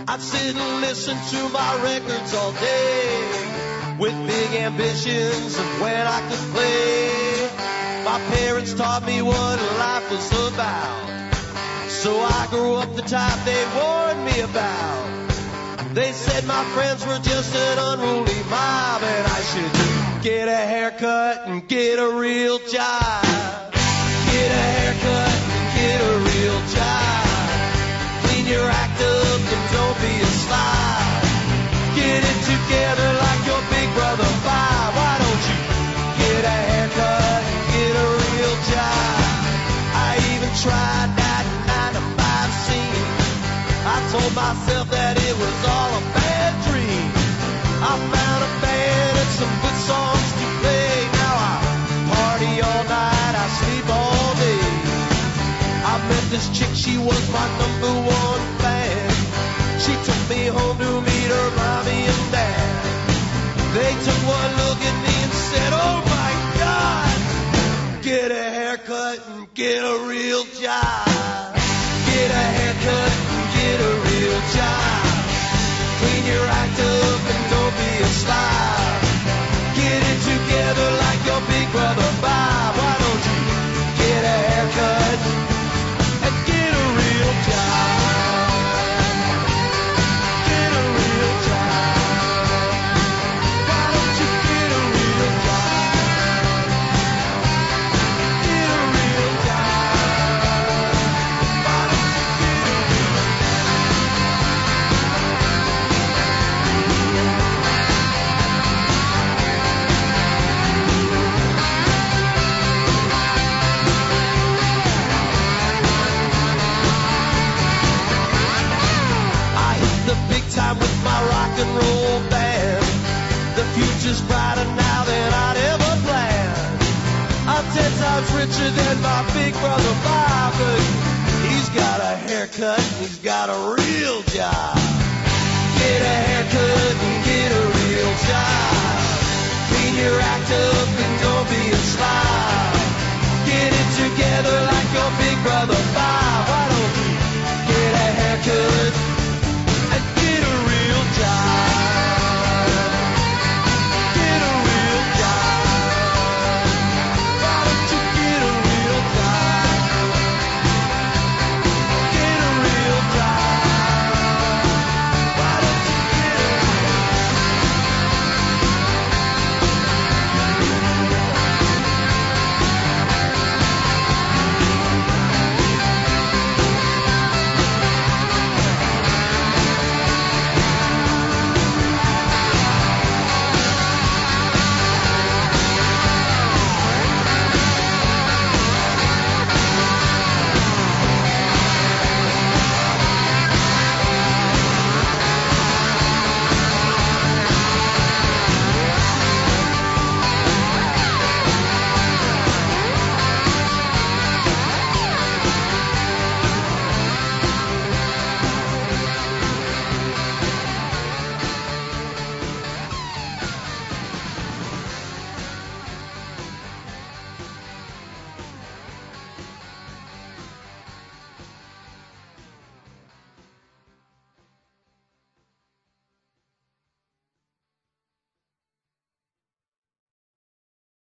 I'd sit and listen to my records all day with big ambitions of when I could play. My parents taught me what life was about. So I grew up the type they warned me about. They said my friends were just an unruly mob and I should get a haircut and get a real job. Get a haircut and get a real job. Clean your act up and don't be a slob. Get it together like your big brother five. Why don't you get a haircut and get a real job? I even tried that nine to five scene. I told myself that this chick, she was my number one richer than my big brother Bob. He's got a haircut and he's got a real job. Get a haircut and get a real job. Clean your act up and don't be a slob. Get it together like your big brother Bob.